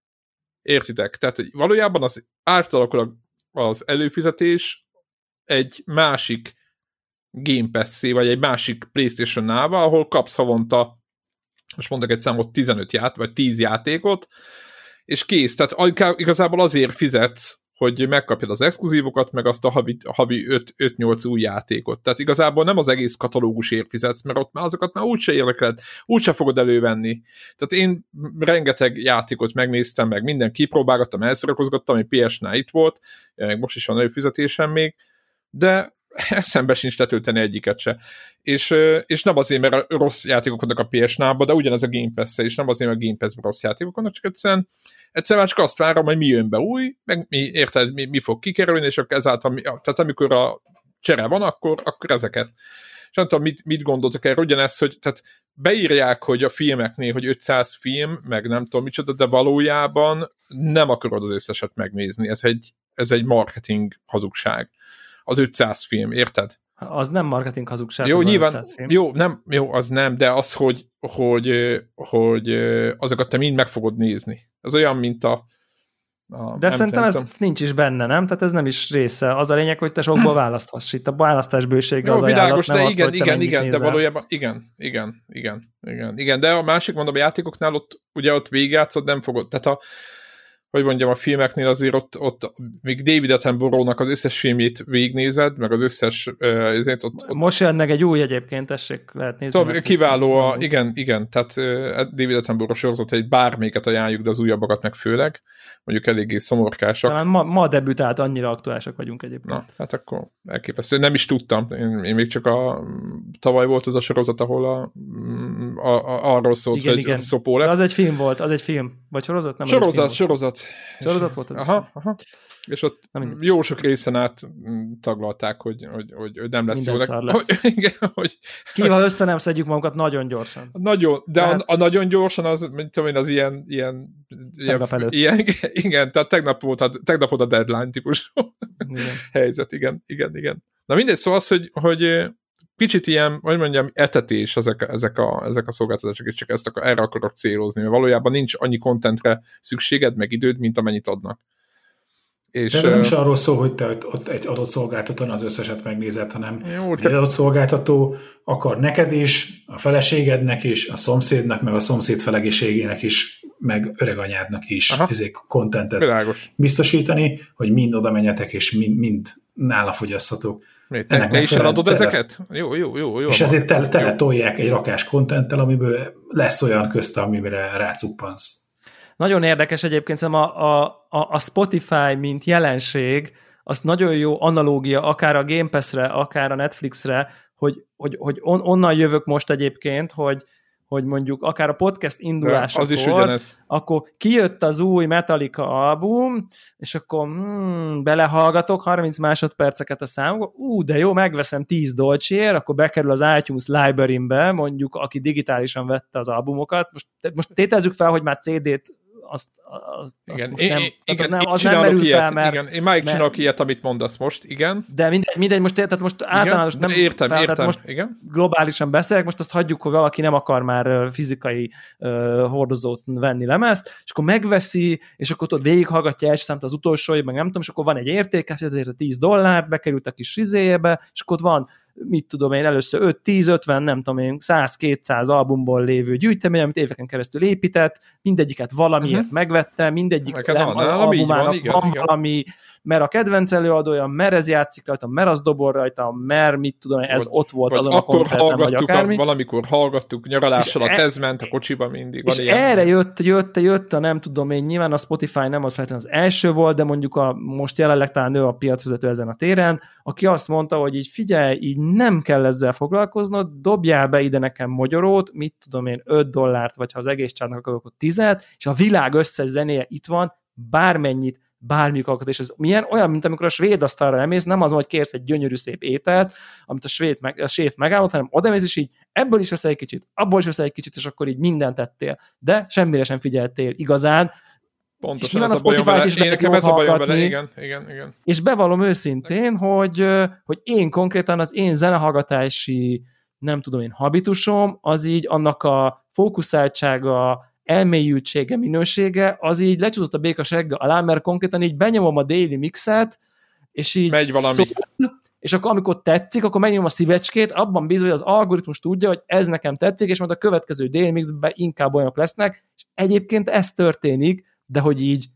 Értitek? Tehát valójában az átalakul az előfizetés egy másik Game pass vagy egy másik playstation nába, ahol kapsz havonta, most mondok egy számot, 15 ját, vagy 10 játékot, és kész. Tehát igazából azért fizetsz, hogy megkapjad az exkluzívokat, meg azt a havi, havi 5-8 új játékot. Tehát igazából nem az egész katalógusért fizetsz, mert ott már azokat már úgyse érdekled, úgyse fogod elővenni. Tehát én rengeteg játékot megnéztem, meg minden kipróbálgattam, elszorakozgattam, ami PS-nál itt volt, meg most is van előfizetésem még, de eszembe sincs letölteni egyiket se. És, és nem azért, mert a rossz játékok vannak a ps de ugyanez a Game pass és nem azért, mert a Game pass rossz játékok vannak, csak egyszerűen, egyszerűen csak azt várom, hogy mi jön be új, meg mi, érted, mi, mi fog kikerülni, és akkor ezáltal, tehát amikor a csere van, akkor, akkor ezeket. És nem tudom, mit, mit gondoltok erről, ugyanez, hogy tehát beírják, hogy a filmeknél, hogy 500 film, meg nem tudom micsoda, de valójában nem akarod az összeset megnézni. Ez egy, ez egy marketing hazugság az 500 film, érted? Az nem marketing hazugság. Jó, nyilván, jó, nem, jó, az nem, de az, hogy, hogy, hogy azokat te mind meg fogod nézni. Ez olyan, mint a, a de szerintem ez nincs is benne, nem? Tehát ez nem is része. Az a lényeg, hogy te sokból választhass. Itt a választás bősége Jó, az világos, ajánlat, de igen, az, igen, igen, nézel. de valójában igen, igen, igen, igen, igen, de a másik mondom, a játékoknál ott ugye ott végigjátszod, nem fogod, tehát a, hogy mondjam, a filmeknél azért ott, ott még David Attenborough-nak az összes filmjét végignézed, meg az összes ezért ott, ott... Most jön meg egy új egyébként, tessék, lehet nézni. Szóval kiváló, a, igen, igen, tehát David Attenborough sorozat, hogy bármelyiket ajánljuk, de az újabbakat meg főleg, mondjuk eléggé szomorkásak. Talán ma, ma debütált, annyira aktuálisak vagyunk egyébként. Na, hát akkor elképesztő. Nem is tudtam, én, én még csak a tavaly volt az a sorozat, ahol a, a, a arról szólt, igen, hogy igen. szopó lesz. De az egy film volt, az egy film. Vagy sorozat? Nem sorozat, sorozat. Sorozat volt aha, aha. És ott nem jó sok részen át taglalták, hogy, hogy, hogy, hogy nem lesz Minden jó. Lesz. Hogy, igen, hogy... Kiva össze nem szedjük magunkat nagyon gyorsan. Nagyon, de tehát... a, a, nagyon gyorsan az, mint tudom én, az ilyen, ilyen, ilyen, ilyen igen, tehát tegnap volt a, tegnap volt a deadline típusú igen. helyzet, igen, igen, igen. Na mindegy, szóval az, hogy, hogy kicsit ilyen, hogy mondjam, etetés ezek, ezek, a, ezek a szolgáltatások, és csak ezt akar, erre akarok célozni, mert valójában nincs annyi kontentre szükséged, meg időd, mint amennyit adnak. És, De ez nem is arról szól, hogy te ott egy adott szolgáltatón az összeset megnézed, hanem jó, egy adott szolgáltató akar neked is, a feleségednek is, a szomszédnak, meg a szomszéd feleségének is, meg öreganyádnak is ezért kontentet biztosítani, hogy mind oda menjetek, és mind, mind nála fogyaszthatók. Te, te is eladod tele, ezeket? Jó, jó, jó. jó és ezért tele, tele tolják egy rakás kontenttel, amiből lesz olyan közt, amire rácuppansz. Nagyon érdekes egyébként szerintem a, a, a Spotify, mint jelenség, az nagyon jó analógia akár a Game Pass-re, akár a Netflixre, hogy, hogy, hogy on, onnan jövök most egyébként, hogy, hogy mondjuk akár a podcast indulásakor, az is ugyanez. akkor kijött az új Metallica album, és akkor hmm, belehallgatok 30 másodperceket a számokba, ú, de jó, megveszem 10 dolcsiért, akkor bekerül az iTunes library-be, mondjuk aki digitálisan vette az albumokat, most, most tétezzük fel, hogy már CD-t azt, azt, igen. Azt nem, igen, az nem, az nem merül ilyet, fel, mert... Igen, én máig mert, csinálok ilyet, amit mondasz most, igen. De mindegy, mindegy most, tehát most általános nem... Értem, fel, értem, most igen. globálisan beszélek, most azt hagyjuk, hogy valaki nem akar már fizikai uh, hordozót venni lemezt, és akkor megveszi, és akkor ott végighallgatja első számt az utolsó, meg nem tudom, és akkor van egy érték, ezért 10 dollár, bekerült a kis rizéjébe, és akkor ott van mit tudom én, először 5, 10, 50, nem tudom én, 100-200 albumból lévő gyűjtemény, amit éveken keresztül épített, mindegyiket valamiért uh-huh. megvette, mindegyik albumának van, igen, van igen. valami mert a kedvenc előadója, mert ez játszik rajta, mert az dobol rajta, mert mit tudom, ez vagy, ott volt azon a koncerten, vagy akármi. A, valamikor hallgattuk, nyaralással a e- tezment, a kocsiba mindig. Van és ilyen. erre jött, jött, jött a nem tudom én, nyilván a Spotify nem az feltétlenül az első volt, de mondjuk a, most jelenleg talán ő a piacvezető ezen a téren, aki azt mondta, hogy így figyelj, így nem kell ezzel foglalkoznod, dobjál be ide nekem magyarót, mit tudom én, 5 dollárt, vagy ha az egész csárnak akarok, akkor 10 és a világ összes zenéje itt van, bármennyit bármilyen alkot, és ez milyen olyan, mint amikor a svéd asztalra emész, nem az, hogy kérsz egy gyönyörű szép ételt, amit a, svéd meg, a séf megállott, hanem odamész, és így ebből is veszel egy kicsit, abból is veszel egy kicsit, és akkor így mindent tettél. De semmire sem figyeltél igazán, Pontosan ez a, a bajom vele. Is én nekem ez a bajom vele, igen, igen, igen. És bevallom őszintén, hogy, hogy én konkrétan az én zenehallgatási nem tudom én, habitusom, az így annak a fókuszáltsága, elmélyültsége, minősége, az így lecsúszott a béka segge alá, mert konkrétan így benyomom a daily mixet, és így Megy valami. Szól, és akkor amikor tetszik, akkor megnyomom a szívecskét, abban bízom, hogy az algoritmus tudja, hogy ez nekem tetszik, és majd a következő daily mixben inkább olyanok lesznek, és egyébként ez történik, de hogy így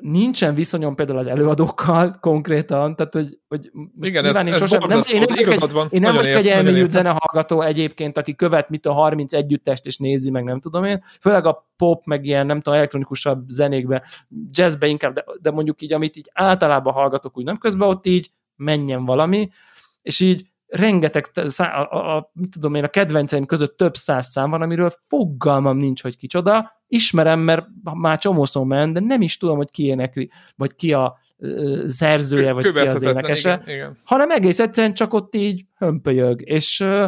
nincsen viszonyom például az előadókkal konkrétan, tehát hogy, hogy Igen, ez, ez sosem, nem, én nem igazad van. Én nem vagyok egy elmélyült zenehallgató egyébként, aki követ mit a 30 együttest és nézi, meg nem tudom én, főleg a pop, meg ilyen, nem tudom, elektronikusabb zenékbe, jazzbe inkább, de, de mondjuk így, amit így általában hallgatok, úgy nem közben ott így menjen valami, és így rengeteg, a, a, a, mit tudom én, a kedvenceim között több száz szám van, amiről fogalmam nincs, hogy kicsoda, ismerem, mert már csomószor ment, de nem is tudom, hogy ki énekli, vagy ki a ö, szerzője, vagy ki az énekese, igen, igen. hanem egész egyszerűen csak ott így hömpölyög, és ö,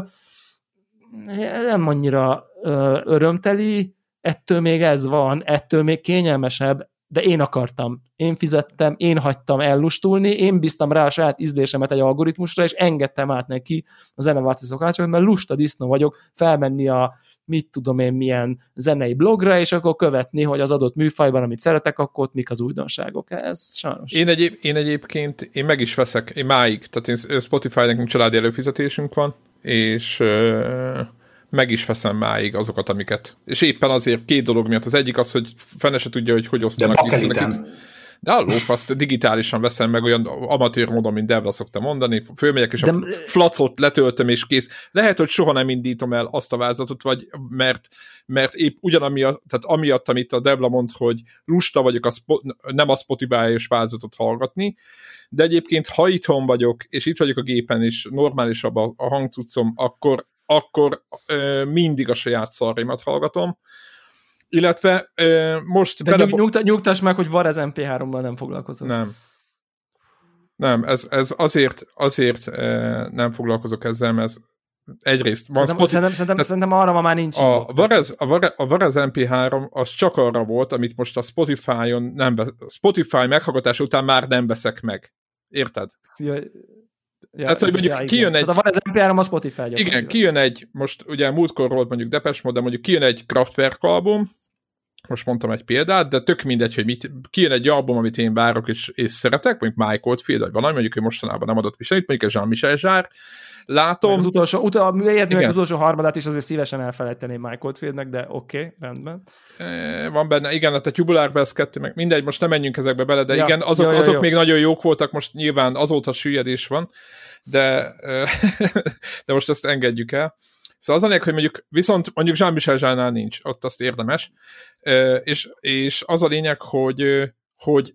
nem annyira ö, örömteli, ettől még ez van, ettől még kényelmesebb, de én akartam, én fizettem, én hagytam ellustulni, én bíztam rá a saját ízlésemet egy algoritmusra, és engedtem át neki a zeneválci szokásokat, mert lusta disznó vagyok felmenni a mit tudom én milyen zenei blogra, és akkor követni, hogy az adott műfajban, amit szeretek, akkor ott mik az újdonságok. Ez sajnos. Én, egyéb, én egyébként, én meg is veszek, én máig, tehát én Spotify nekünk családi előfizetésünk van, és uh, meg is veszem máig azokat, amiket. És éppen azért két dolog miatt. Az egyik az, hogy fene se tudja, hogy hogy osztanak vissza de a lófaszt digitálisan veszem meg olyan amatőr módon, mint Devla szokta mondani, fölmegyek és De... a flacot letöltöm és kész. Lehet, hogy soha nem indítom el azt a vázatot, vagy mert, mert épp ugyanamiatt, tehát amiatt, amit a Devla mond, hogy lusta vagyok a spo- nem a Spotify-os vázatot hallgatni, de egyébként ha itthon vagyok, és itt vagyok a gépen, és normálisabb a, a hangcuccom, akkor, akkor ö, mindig a saját szarrimat hallgatom, illetve ö, most... De bele... nyugta, nyugtass meg, hogy Varez MP3-ban nem foglalkozom. Nem. Nem, ez, ez azért, azért nem foglalkozok ezzel, mert ez egyrészt van szerintem, Spotify, szerintem, szerintem, szerintem arra ma már nincs. A Varez, a, Varez, a Varez MP3 az csak arra volt, amit most a Spotify-on nem vesz, Spotify meghallgatás után már nem veszek meg. Érted? Ja, Ja, Tehát, hogy mondjuk ja, kijön egy... Tehát van az MP3 a Spotify Igen, kijön egy, most ugye múltkor volt mondjuk Mode, de mondjuk kijön egy Kraftwerk album, most mondtam egy példát, de tök mindegy, hogy mit, kijön egy album, amit én várok és, és szeretek, mondjuk Mike Oldfield, vagy valami, mondjuk, hogy mostanában nem adott visenyt, mondjuk egy Jean-Michel Zsár, látom. az utolsó, utal, értni meg az utolsó harmadát is azért szívesen elfelejteném Mike Oldfieldnek, de oké, okay, rendben. E, van benne, igen, hát a Tubular Bells 2, meg mindegy, most nem menjünk ezekbe bele, de ja, igen, azok, jó, jó, azok jó. még nagyon jók voltak, most nyilván azóta süllyedés van, de, de most ezt engedjük el. Szóval az a lényeg, hogy mondjuk, viszont mondjuk Jean-Michel Zsánál nincs, ott azt érdemes, és, és az a lényeg, hogy, hogy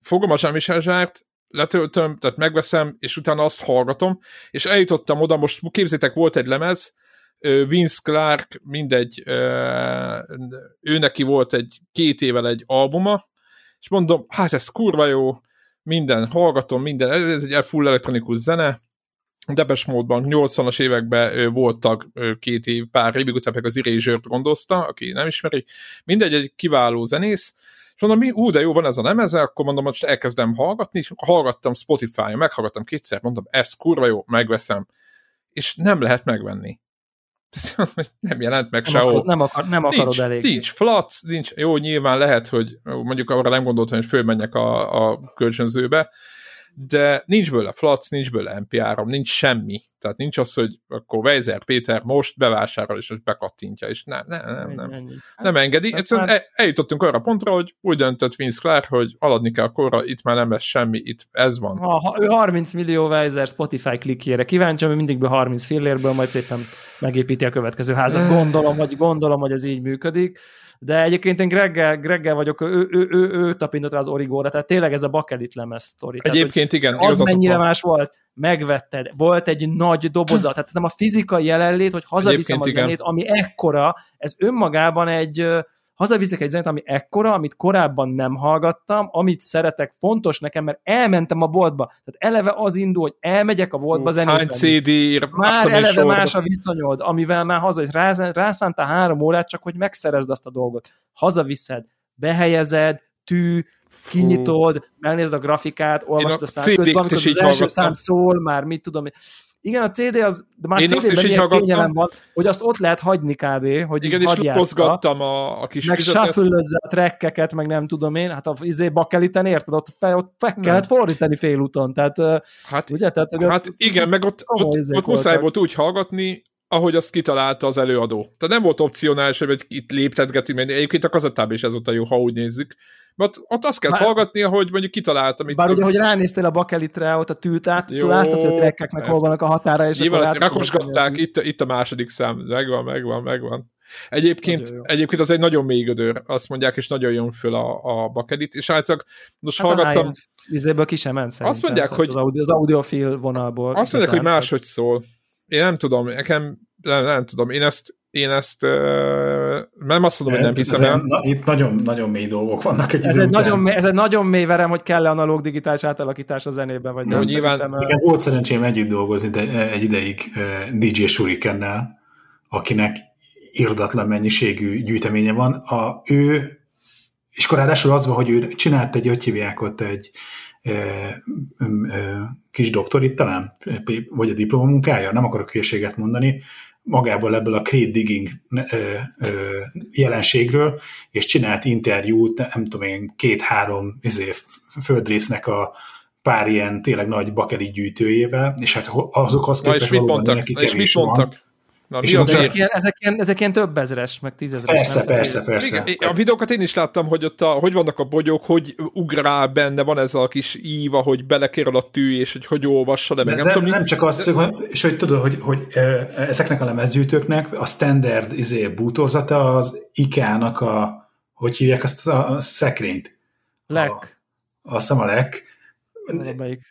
fogom a Jean-Michel Zsárt, letöltöm, tehát megveszem, és utána azt hallgatom, és eljutottam oda, most képzétek, volt egy lemez, Vince Clark, mindegy, ő neki volt egy két évvel egy albuma, és mondom, hát ez kurva jó, minden, hallgatom, minden, ez egy full elektronikus zene, Debes módban 80-as években voltak két év, pár évig után az erasure gondozta, aki nem ismeri. Mindegy, egy kiváló zenész, és mondom, mi, ú, de jó, van ez a lemeze, akkor mondom, most elkezdem hallgatni, és hallgattam Spotify-on, meghallgattam kétszer, mondom, ez kurva jó, megveszem. És nem lehet megvenni. nem jelent meg nem sehol. Akar, nem, akar, nem akarod nincs, elég. Nincs, flac, nincs, jó, nyilván lehet, hogy mondjuk arra nem gondoltam, hogy fölmenjek a, a kölcsönzőbe, de nincs bőle flac, nincs bőle MP3, nincs semmi. Tehát nincs az, hogy akkor Weiser Péter most bevásárol, és most bekattintja, és nem, nem, nem, nem, nem, nem engedi. Egyszerűen már... eljutottunk arra pontra, hogy úgy döntött Vince Clark, hogy aladni kell korra, itt már nem lesz semmi, itt ez van. Ha, ő 30 millió Weiser Spotify klikjére kíváncsi, ami mindig be 30 fillérből, majd szépen megépíti a következő házat. Gondolom, hogy gondolom, hogy ez így működik de egyébként én Greggel, Greggel vagyok, ő, ő, ő, ő tapintott rá az origóra, tehát tényleg ez a bakelit lemez sztori. Egyébként tehát, igen. Az mennyire van. más volt, megvetted, volt egy nagy doboza, tehát nem a fizikai jelenlét, hogy hazaviszem a zenét, ami ekkora, ez önmagában egy, hazaviszek egy zenét, ami ekkora, amit korábban nem hallgattam, amit szeretek, fontos nekem, mert elmentem a boltba. Tehát eleve az indul, hogy elmegyek a boltba zenét. Hány CD Már eleve sorba. más a viszonyod, amivel már haza, és rászántál három órát, csak hogy megszerezd azt a dolgot. Hazaviszed, behelyezed, tű, kinyitod, megnézed a grafikát, olvasd a szám közben, amikor az első szám szól, már mit tudom, igen, a CD az, de már CD-ben ilyen kényelem van, hogy azt ott lehet hagyni kb. Hogy Igen, és lapozgattam a, a kis Meg shuffle a trekkeket, meg nem tudom én, hát a izé bakeliten érted, ott, fe, ott fel kellett fordítani félúton, tehát hát, ugye? Tehát, hogy hát ott, igen, meg ott, ott, ott muszáj volt úgy hallgatni, ahogy azt kitalálta az előadó. Tehát nem volt opcionális, hogy itt léptetgetünk, mert egyébként a kazettában is ez volt a jó, ha úgy nézzük. Mert ott, azt kell hallgatni, hogy mondjuk kitaláltam. Bár ugye, hogy ránéztél a bakelitre, ott a tűt át, Jó, láttad, hogy a trekkeknek hol vannak a határa, és Nyilván, akkor rakosgatták, itt, itt a második szám, megvan, megvan, megvan. Egyébként, egyébként az egy nagyon mély gödör, azt mondják, és nagyon jön föl a, a bakelit, és általában most hát hallgattam... Vizéből ki sem ment Azt mondják, hogy... Az, audio, az audiofil vonalból. Azt mondják, hogy máshogy szól. Én nem tudom, nekem nem, nem tudom, én ezt, én ezt nem azt mondom, hogy nem hiszem el. Na, itt nagyon, nagyon mély dolgok vannak egy ez egy, nagyon mély, ez egy nagyon mély verem, hogy kell-e analóg digitális átalakítás a zenében, vagy nem. Nyilván... Nekem volt szerencsém együtt dolgozni de egy ideig DJ Shurikennel, akinek irdatlan mennyiségű gyűjteménye van. A, ő, és ráadásul az van, hogy ő csinált egy, hogy hívják ott egy e, e, kis doktorit talán, vagy a diplomamunkája, nem akarok hülyeséget mondani, magából ebből a crate digging jelenségről, és csinált interjút, nem tudom én, két-három izé, földrésznek a pár ilyen tényleg nagy bakeli gyűjtőjével, és hát azokhoz képest és mit mondtak? és mit mondtak? Na, és mi ezek, ilyen, ezek, ilyen, ezek ilyen több ezres, meg tízezres. Persze, nem? persze, persze. Igen, a videókat én is láttam, hogy ott a, hogy vannak a bogyók, hogy ugrál benne, van ez a kis íva, hogy belekerül a tű, és hogy hogy olvassa, de, de meg nem, nem tudom. Nem csak azt, de... hogy, és hogy tudod, hogy, hogy ezeknek a lemezgyűjtőknek a standard izé, bútorzata az IKEA-nak a, hogy hívják azt a, a szekrényt? Lek. A, azt hiszem a lek.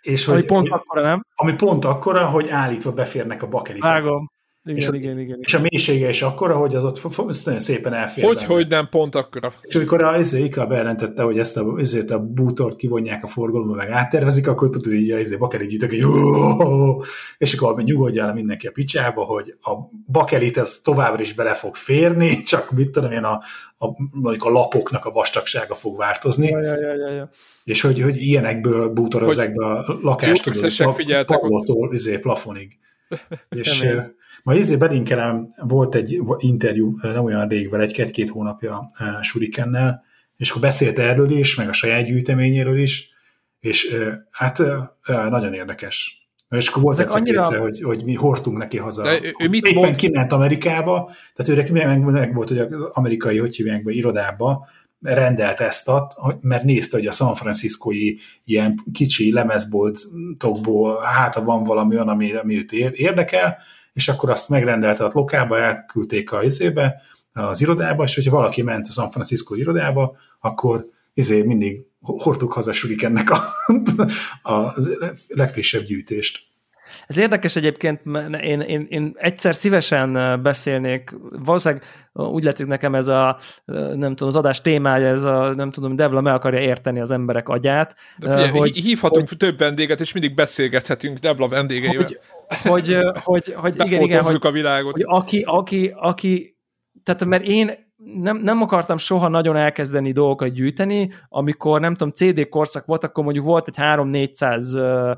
És ami hogy, pont akkora, nem? Ami pont akkora, hogy állítva beférnek a bakelitek. Vágom. Igen, és, igen, igen, és a mélysége is akkora, hogy az ott nagyon szépen elfér. Hogy, benne. hogy nem pont akkora. És amikor a izé, IKA bejelentette, hogy ezt a, ezért a bútort kivonják a forgalomba, meg áttervezik, akkor tudod, hogy a izé, bakeli gyűjtök, hogy jó, és akkor nyugodjál mindenki a picsába, hogy a bakelit ez továbbra is bele fog férni, csak mit tudom én, a, a, a lapoknak a vastagsága fog változni. Ja, ja, ja, ja. És hogy, hogy ilyenekből bútorozzák be a lakást, tudod, padlótól izé, plafonig. és Ma ezért belinkelem, volt egy interjú nem olyan rég vele, egy-két hónapja Surikennel, és akkor beszélt erről is, meg a saját gyűjteményéről is, és hát nagyon érdekes. És akkor volt egyszer annyira... kétszer, hogy, hogy mi hordtunk neki haza. De ő, ő mit Éppen mond? kiment Amerikába, tehát őre meg, meg volt, hogy az amerikai, hogy hívják be, irodába rendelt ezt, mert nézte, hogy a San Franciscoi ilyen kicsi lemezboltokból hát van valami olyan, ami, ami őt érdekel, és akkor azt megrendelte a lokába, elküldték a izébe, az irodába, és hogyha valaki ment a San Francisco irodába, akkor izé mindig hordtuk haza ennek a, a legfrissebb gyűjtést. Ez érdekes egyébként, mert én, én, én egyszer szívesen beszélnék, valószínűleg úgy látszik nekem ez a, nem tudom, az adás témája, ez a, nem tudom, Devla meg akarja érteni az emberek agyát. De figyelj, hogy, hívhatunk hogy, több vendéget, és mindig beszélgethetünk Devla vendégeivel. Hogy, hogy, hogy, hogy igen, igen, hogy, a világot. Hogy aki, aki, aki, tehát mert én nem, nem akartam soha nagyon elkezdeni dolgokat gyűjteni, amikor nem tudom, CD korszak volt, akkor mondjuk volt egy 3-400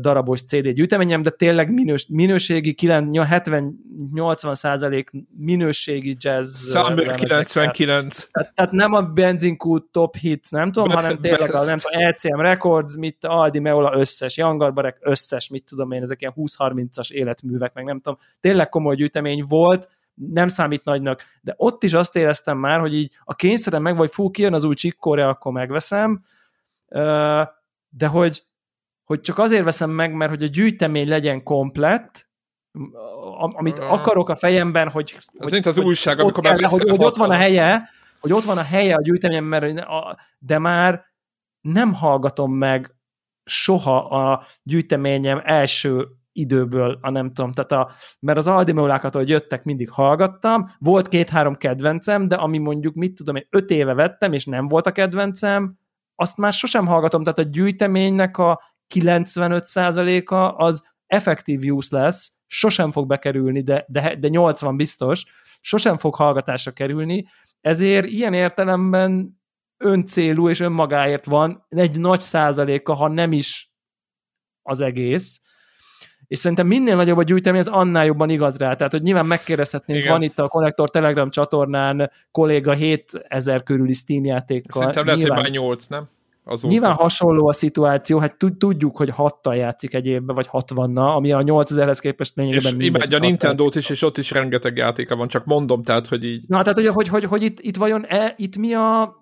darabos CD gyűjteményem, de tényleg minős, minőségi 70-80 százalék minőségi jazz. Summer 99. Tehát, tehát, nem a benzinkút top hits, nem tudom, Be- hanem tényleg a nem tudom, ECM Records, mit Aldi Meola összes, Young Garbarek összes, mit tudom én, ezek ilyen 20-30-as életművek, meg nem tudom, tényleg komoly gyűjtemény volt, nem számít nagynak, de ott is azt éreztem már, hogy így a kényszerem meg, vagy fú, kijön az új csikkóre, akkor megveszem, de hogy, hogy csak azért veszem meg, mert hogy a gyűjtemény legyen komplett, amit akarok a fejemben, hogy... Az hogy, az újság, amikor már hogy, hogy ott van a helye, hogy ott van a helye a gyűjteményem, mert de már nem hallgatom meg soha a gyűjteményem első időből, a nem tudom, tehát a, mert az Aldimeulákat, hogy jöttek, mindig hallgattam, volt két-három kedvencem, de ami mondjuk, mit tudom, én öt éve vettem, és nem volt a kedvencem, azt már sosem hallgatom, tehát a gyűjteménynek a 95%-a az effektív use lesz, sosem fog bekerülni, de, de, de 80 biztos, sosem fog hallgatásra kerülni, ezért ilyen értelemben öncélú és önmagáért van egy nagy százaléka, ha nem is az egész, és szerintem minél nagyobb a gyűjtemény, az annál jobban igaz rá. Tehát, hogy nyilván megkérdezhetnénk, Igen. van itt a Connector Telegram csatornán kolléga 7000 körüli Steam játékkal. Szerintem lehet, nyilván... hogy már 8, nem? azóta. Nyilván hasonló a szituáció, hát tudjuk, hogy hattal játszik egy évben, vagy hatvanna, ami a 8000-hez képest lényegében És imádja a Nintendo-t is, és ott is rengeteg játéka van, csak mondom, tehát, hogy így... Na, tehát, hogy, hogy, hogy, hogy itt, itt vajon e, itt mi a...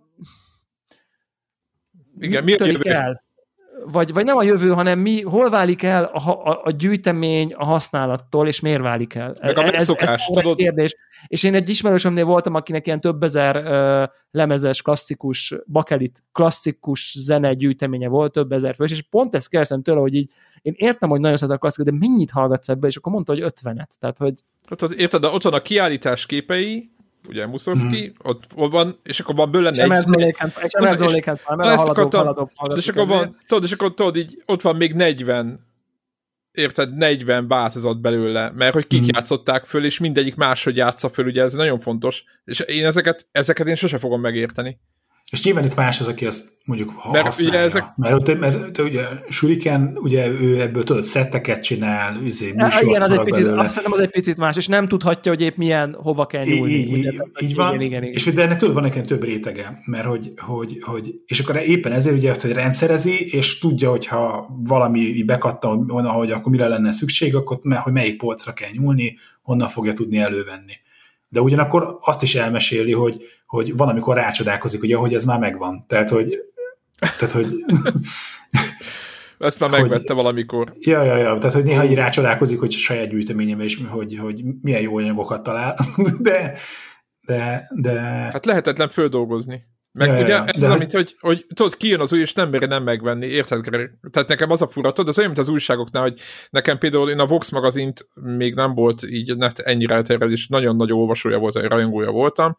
Igen, mi, mi a jövő? El? Vagy, vagy nem a jövő, hanem mi, hol válik el a, a, a gyűjtemény a használattól, és miért válik el? Meg a megszokás, ez, ez tudod? Kérdés. És én egy ismerősömnél voltam, akinek ilyen több ezer uh, lemezes, klasszikus, bakelit, klasszikus zene gyűjteménye volt, több ezer fős, és pont ezt kérdeztem tőle, hogy így, én értem, hogy nagyon szeret a klasszikus, de mennyit hallgatsz ebbe, és akkor mondta, hogy ötvenet. Tehát, hogy... Hát, érted, de ott van a kiállítás képei, ugye Muszorszki, mm. ott, ott van, és akkor van bőle egy... És emerzóléken, mert a haladók, haladók, haladók, És akkor van, tudod, és akkor tudod, így, ott van még 40 érted, 40 változat belőle, mert hogy kik mm. játszották föl, és mindegyik máshogy játsza föl, ugye ez nagyon fontos, és én ezeket, ezeket én sose fogom megérteni. És nyilván itt más az, aki azt mondjuk mert használja. Ugye ezek... Mert, ott, mert, mert ugye Shuriken, ugye ő ebből tudod, szetteket csinál, izé, műsort Igen, az egy picit, azt szerintem az egy picit más, és nem tudhatja, hogy épp milyen, hova kell nyúlni. Így, ugye, így, így van, igen, igen, igen. és de ennek tudod, van nekem több rétege, mert hogy, hogy, hogy, és akkor éppen ezért ugye, hogy rendszerezi, és tudja, hogyha valami bekattan, hogy akkor mire lenne szükség, akkor hogy melyik polcra kell nyúlni, honnan fogja tudni elővenni. De ugyanakkor azt is elmeséli, hogy hogy van, amikor rácsodálkozik, hogy ahogy ez már megvan. Tehát, hogy tehát, hogy ezt már megvette hogy, valamikor. Ja, ja, ja, tehát hogy néha így rácsodálkozik, hogy a saját gyűjteményem, és hogy, hogy milyen jó anyagokat talál, de, de, de... Hát lehetetlen földolgozni. Meg ja, ugye ja, ez az, hogy... amit, hogy, hogy tudod, kijön az új, és nem meri nem megvenni, érted? Tehát nekem az a fura, tudod, az olyan, mint az újságoknál, hogy nekem például én a Vox magazint még nem volt így net ennyire elterjed, és nagyon nagy olvasója volt, rajongója voltam,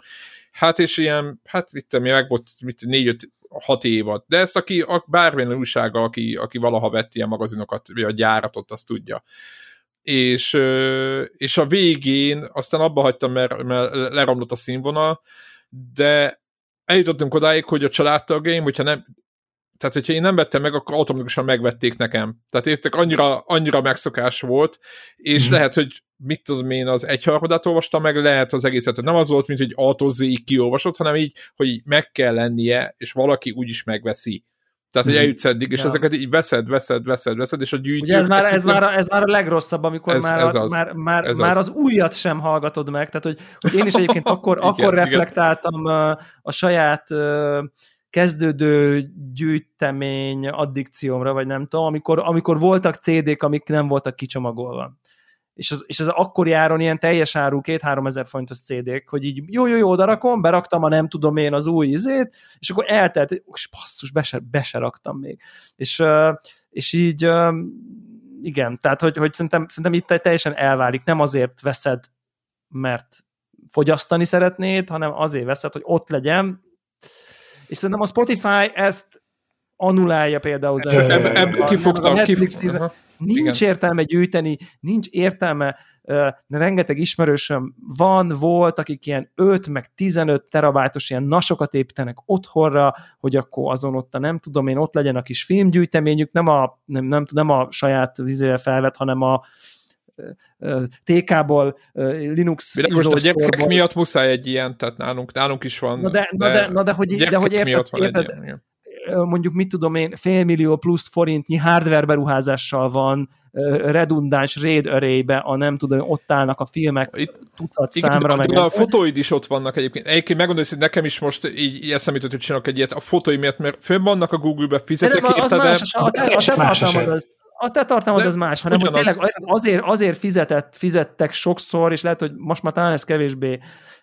Hát és ilyen, hát mit tudom, meg volt mit, négy-öt hat évad. De ezt aki, bármilyen újsága, aki, aki valaha vett ilyen magazinokat, vagy a gyáratot, azt tudja. És, és a végén aztán abba hagytam, mert, mert leromlott a színvonal, de eljutottunk odáig, hogy a családtagjaim, hogyha nem, tehát hogyha én nem vettem meg, akkor automatikusan megvették nekem. Tehát értek, annyira, annyira megszokás volt, és mm. lehet, hogy mit tudom én, az egyharmadát olvastam meg, lehet az egészet. Nem az volt, mint hogy autozzéig kiolvasott, hanem így, hogy meg kell lennie, és valaki úgyis megveszi. Tehát, hogy mhm. eljutsz eddig, és ja. ezeket így veszed, veszed, veszed, veszed, és a gyűjtő... Ugye ez már, ez, már, a, ez már a legrosszabb, amikor ez, már, ez az, már, már, ez már az. az újat sem hallgatod meg, tehát, hogy, hogy én is egyébként akkor, igen, akkor reflektáltam a, a saját kezdődő gyűjtemény addikciómra, vagy nem tudom, amikor, amikor voltak CD-k, amik nem voltak kicsomagolva. És az, és az akkori áron ilyen teljes áru, két-három ezer forintos CD-k, hogy így jó, jó, jó, oda rakom, beraktam a nem tudom én az új izét, és akkor eltelt, és basszus, be se, be se raktam még. És, és így igen, tehát hogy, hogy szerintem, szerintem itt teljesen elválik, nem azért veszed, mert fogyasztani szeretnéd, hanem azért veszed, hogy ott legyen, és szerintem a Spotify ezt anulálja például Ebből eb, kifogta, Netflix kifogta. Nincs Igen. értelme gyűjteni, nincs értelme uh, rengeteg ismerősöm van, volt, akik ilyen 5 meg 15 terabájtos ilyen nasokat építenek otthonra, hogy akkor azon ott a nem tudom én, ott legyen a kis filmgyűjteményük, nem a, nem, nem, nem a saját vizével felvet, hanem a TK-ból, Linux Világos, a gyerekek miatt muszáj egy ilyen, tehát nálunk, nálunk is van. Na de, de, na de, na de hogy, de hogy érted, érted, ilyen, mondjuk mit tudom én, félmillió plusz forintnyi hardware beruházással van redundáns RAID array a nem tudom, ott állnak a filmek Itt, tucat igen, számra. De, meg de a fotóid is ott vannak egyébként. Egyébként megmondom, hogy nekem is most így, így eszembe jutott, hogy csinálok egy ilyet a fotói miatt, mert fönn vannak a Google-be, fizetek de érte, de... A, te, a, te tartalmad az, a te tartalmad az más, hanem hogy tényleg azért, azért fizetett, fizettek sokszor, és lehet, hogy most már talán ez kevésbé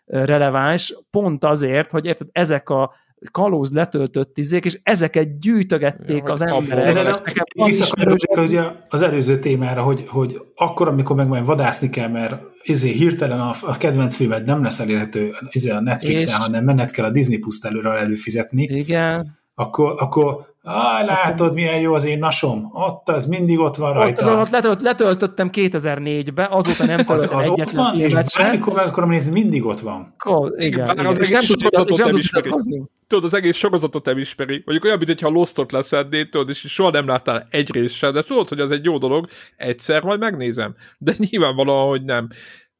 releváns, pont azért, hogy érted, ezek a kalóz letöltött izék, és ezeket gyűjtögették ja, az emberek. De, de, de, az előző témára, hogy, hogy akkor, amikor meg majd vadászni kell, mert izé, hirtelen a, a kedvenc filmed nem lesz elérhető izé a Netflixen, hanem menned kell a Disney Plus előre előfizetni. Igen. Akkor, akkor Á, látod, milyen jó az én nasom. Ott az mindig ott van rajta. Ott azon ott letölt, letöltöttem 2004-be, azóta nem töltöttem az, az egyetlen ott van, és bármikor meg akarom nézni, mindig ott van. Cool, igen, Bár igen. az egész sorozatot nem ismeri. Tudod, az egész sorozatot nem ismeri. Mondjuk olyan, mintha Lostot leszednéd, tudod, és soha nem láttál egy részt sem, de tudod, hogy az egy jó dolog, egyszer majd megnézem. De nyilvánvalóan, hogy nem.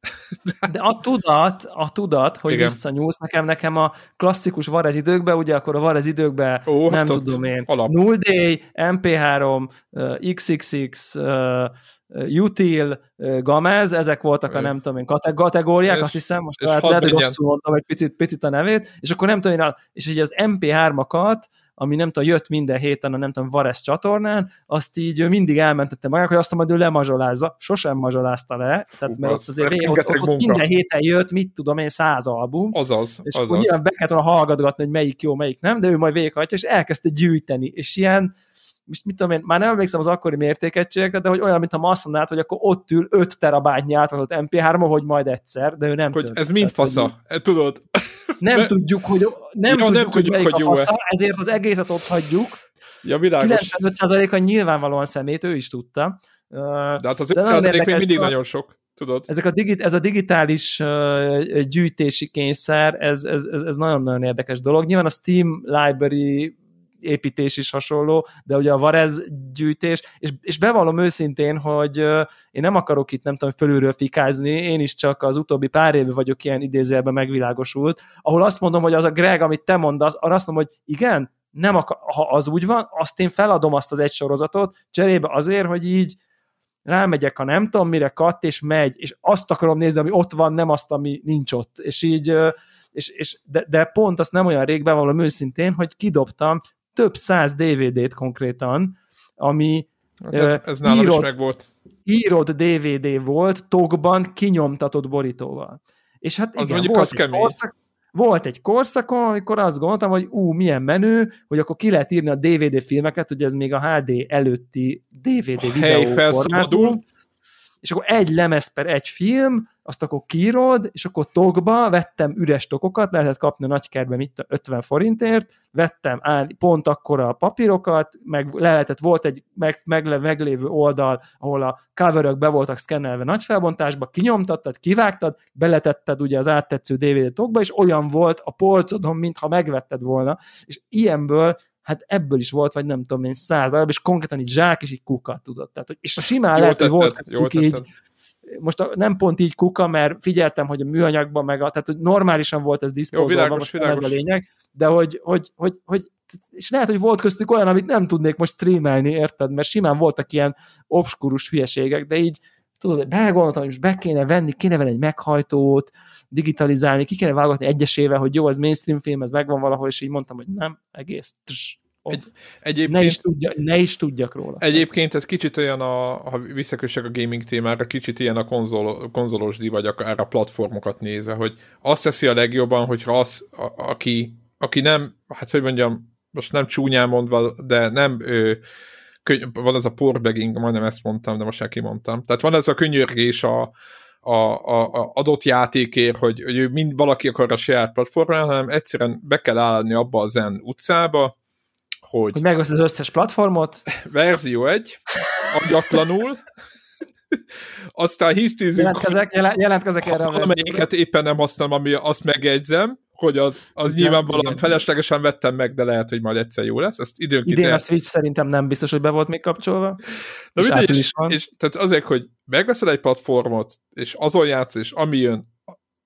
De a tudat, a tudat, hogy Igen. visszanyúlsz, nekem, nekem a klasszikus Varez időkbe, ugye akkor a Varez időkbe Ó, nem hát tudom én, alap. 0D, MP3, XXX, Util, Gamez, ezek voltak a nem tudom én kategóriák, és, azt hiszem, most lehet, lehet hogy rosszul mondtam egy picit, picit a nevét, és akkor nem tudom én, és ugye az MP3-akat, ami nem tudom, jött minden héten a nem tudom, Vares csatornán, azt így mindig elmentettem magának, hogy azt majd ő lemazsolázza. Sosem mazsolázta le, tehát mert ott azért ré, ott, ott, ott minden héten jött, mit tudom én, száz album. Azaz, és azaz. akkor nyilván be kellett volna hallgatgatni, hogy melyik jó, melyik nem, de ő majd végighajtja, és elkezdte gyűjteni, és ilyen most mit tudom én, már nem emlékszem az akkori mértékegységekre, de hogy olyan, mintha ma azt mondanád, hogy akkor ott ül 5 terabájtnyi átvatott MP3, hogy majd egyszer, de ő nem Hogy tölt. ez mind fasza, hogy e, tudod? Nem de... tudjuk, hogy nem, ja, tudjuk, nem tudjuk, hogy, hogy a fasza, ezért az egészet ott hagyjuk. Ja, világos. 95%-a nyilvánvalóan szemét, ő is tudta. De hát az 5% még mindig nagyon sok. Tudod? Ezek a digit, ez a digitális uh, gyűjtési kényszer, ez, ez, ez, ez nagyon-nagyon érdekes dolog. Nyilván a Steam library építés is hasonló, de ugye a Varez gyűjtés, és, és bevallom őszintén, hogy én nem akarok itt nem tudom fölülről fikázni, én is csak az utóbbi pár éve vagyok ilyen idézőjelben megvilágosult, ahol azt mondom, hogy az a Greg, amit te mondasz, arra azt mondom, hogy igen, nem akar, ha az úgy van, azt én feladom azt az egy sorozatot, cserébe azért, hogy így rámegyek, ha nem tudom mire, katt, és megy, és azt akarom nézni, ami ott van, nem azt, ami nincs ott. És így, és, és de, de pont azt nem olyan rég bevallom őszintén, hogy kidobtam több száz DVD-t konkrétan, ami hát ez, ez nálam írott, is meg volt. Írott DVD volt, tokban kinyomtatott borítóval. És hát az igen, mondjuk volt, az egy korszak, volt egy korszakon, amikor azt gondoltam, hogy ú, milyen menő, hogy akkor ki lehet írni a DVD filmeket, ugye ez még a HD előtti DVD videó formátum, és akkor egy lemez per egy film, azt akkor kírod, és akkor tokba vettem üres tokokat, lehetett kapni a nagykertben mit 50 forintért, vettem áll, pont akkor a papírokat, meg lehetett, volt egy meg, meg, meglévő oldal, ahol a coverök be voltak szkennelve nagy felbontásba, kinyomtattad, kivágtad, beletetted ugye az áttetsző DVD tokba, és olyan volt a polcodon, mintha megvetted volna, és ilyenből hát ebből is volt, vagy nem tudom én, száz darab, és konkrétan így zsák és így kuka tudott. Tehát, és simán lehet, hogy volt így, most a, nem pont így kuka, mert figyeltem, hogy a műanyagban meg a, tehát hogy normálisan volt ez diszpózolva, most világos. ez a lényeg, de hogy, hogy, hogy, hogy és lehet, hogy volt köztük olyan, amit nem tudnék most streamelni, érted? Mert simán voltak ilyen obskurus hülyeségek, de így tudod, belegondoltam, hogy most be kéne venni, kéne venni egy meghajtót, digitalizálni, ki kéne válogatni egyesével, hogy jó, ez mainstream film, ez megvan valahol, és így mondtam, hogy nem, egész. Tss, egy, egyébként, ne, is tudja, ne is tudjak róla. Egyébként ez kicsit olyan, a, ha visszakössek a gaming témára, kicsit ilyen a konzol, konzolos vagy akár a platformokat nézve, hogy azt teszi a legjobban, hogyha az, a, aki, aki nem, hát hogy mondjam, most nem csúnyán mondva, de nem ő, könny, van ez a porbegging, majdnem ezt mondtam, de most már kimondtam. Tehát van ez a könyörgés a, a, a, a adott játékért, hogy, hogy mind valaki akar a saját platformán, hanem egyszerűen be kell állni abba a zen utcába, hogy... Hogy megvesz az összes platformot. Verzió 1, agyatlanul, aztán hisztízünk... Jelentkezek, jelentkezek erre a Valamelyiket éppen nem használom, ami azt megjegyzem, hogy az, az igen, nyilvánvalóan igen. feleslegesen vettem meg, de lehet, hogy majd egyszer jó lesz. Ezt időnként Idén el... a Switch szerintem nem biztos, hogy be volt még kapcsolva. De és mindegy, és, és, tehát azért, hogy megveszel egy platformot, és azon játsz, és ami jön,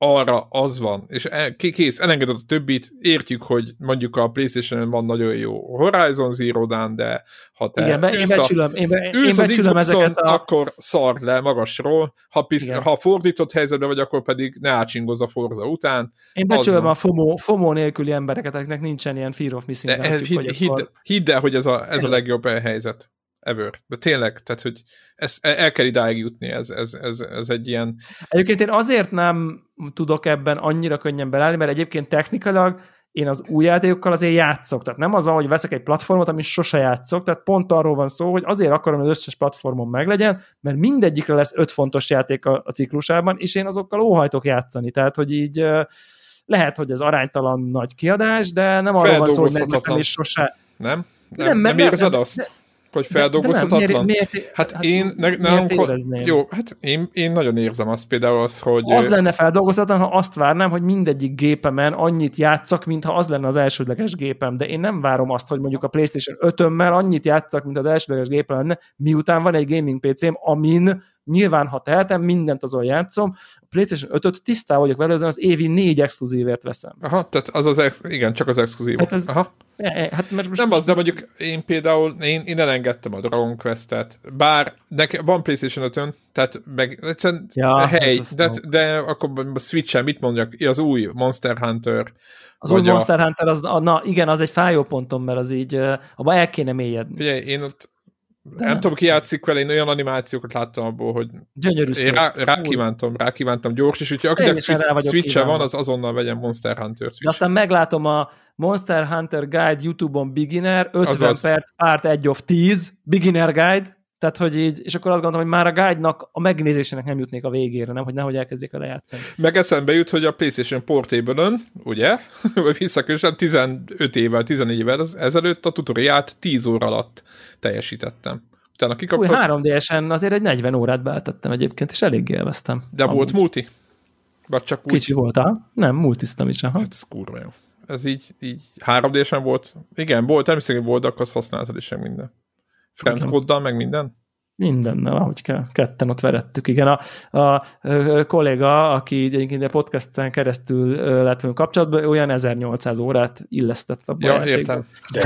arra az van, és el, kész, elengedett a többit, értjük, hogy mondjuk a playstation van nagyon jó Horizon Zero Dawn, de ha te Igen, én becsülöm, én, be, én becsülöm ezeket a... akkor szar le magasról, ha, pisz, ha fordított helyzetben vagy, akkor pedig ne átsingozz a Forza után. Én becsülöm a FOMO, FOMO nélküli embereket, akiknek nincsen ilyen fear of missing. De hidd, hidd, hidd, hidd el, hogy ez a, ez a legjobb helyzet ever. De tényleg, tehát, hogy ez, el kell idáig jutni, ez, ez, ez, ez egy ilyen... Egyébként én azért nem tudok ebben annyira könnyen belállni, mert egyébként technikailag én az új játékokkal azért játszok. Tehát nem az, hogy veszek egy platformot, ami sose játszok, tehát pont arról van szó, hogy azért akarom, hogy az összes platformon meglegyen, mert mindegyikre lesz öt fontos játék a, a ciklusában, és én azokkal óhajtok játszani. Tehát, hogy így lehet, hogy ez aránytalan nagy kiadás, de nem arról van szó, hogy megveszem és sose... Nem? Nem, nem, nem, nem érzed nem, azt? Nem, hogy feldolgozhatatlan? miért, miért, hát, hát én, ne, miért nem, jó, hát én, én nagyon érzem azt például az, hogy... Az lenne feldolgozhatatlan, ha azt várnám, hogy mindegyik gépemen annyit játszak, mintha az lenne az elsődleges gépem, de én nem várom azt, hogy mondjuk a PlayStation 5-ömmel annyit játszak, mint az elsődleges gépem lenne, miután van egy gaming PC-m, amin nyilván, ha tehetem, mindent azon játszom, a PlayStation 5-öt tisztá vagyok vele, az évi négy exkluzívért veszem. Aha, tehát az az, ex, igen, csak az exkluzív. Hát ez- Aha. E, e, hát mert most Nem az, de mondjuk én például, én, én elengedtem a Dragon Quest-et, bár nekem van PlayStation 5 tehát meg egyszerűen Ja, hát hely, azt de, de akkor a Switch-en mit mondjak, az új Monster Hunter, Az új vagy a- Monster Hunter, az, na igen, az egy fájó ponton, mert az így, ö, abba el kéne mélyedni. Figyelj, én ott De nem, tudom, ki játszik vele, én olyan animációkat láttam abból, hogy Gyönyörű én rá, rákívántam, rákívántam gyors, és úgyhogy akinek Switch, Switch-e van, az azonnal vegyen Monster Hunter De Switch. aztán meglátom a Monster Hunter Guide YouTube-on Beginner, 50 Azaz. perc, part 1 of 10, Beginner Guide, tehát hogy így, és akkor azt gondolom, hogy már a guide-nak a megnézésének nem jutnék a végére, nem, hogy nehogy elkezdjék vele játszani. Meg eszembe jut, hogy a PlayStation Portable-ön, ugye, vagy visszakösem 15 évvel, 14 évvel ezelőtt a tutoriát 10 óra alatt teljesítettem. Utána Új, kikapcsoltam, 3DS-en azért egy 40 órát beeltettem egyébként, és eléggé élveztem. de volt multi? Vagy csak úgy? Kicsi volt, ha? Nem, multisztam is, aha. Hát ez kurva jó. Ez így, így 3 d volt. Igen, volt, természetesen volt, de akkor azt használtad is meg minden. Friendcode-dal, meg minden. Mindennel, ahogy kell. Ketten ott verettük. Igen, a, a, a kolléga, aki egyébként a podcasten keresztül lett velünk kapcsolatban, olyan 1800 órát illesztett a Ja, értem. De,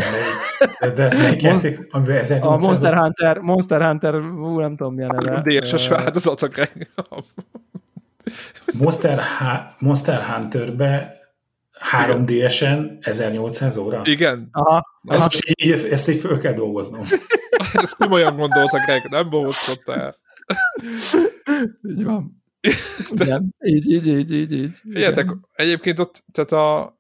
de, de ez melyik játék? Amiben A 1800 Monster Hunter, Monster Hunter, ú, nem tudom milyen neve. DS-es Ö, változatok. Monster, ha- Monster Hunterbe 3DS-en 1800 óra? Igen, Aha, aha, Ezt, így, ezt így föl kell dolgoznom. ezt komolyan gondoltak Greg, nem bohózkodta el. így van. Igen, így, így, így, így, így. Figyeljetek, egyébként ott, tehát a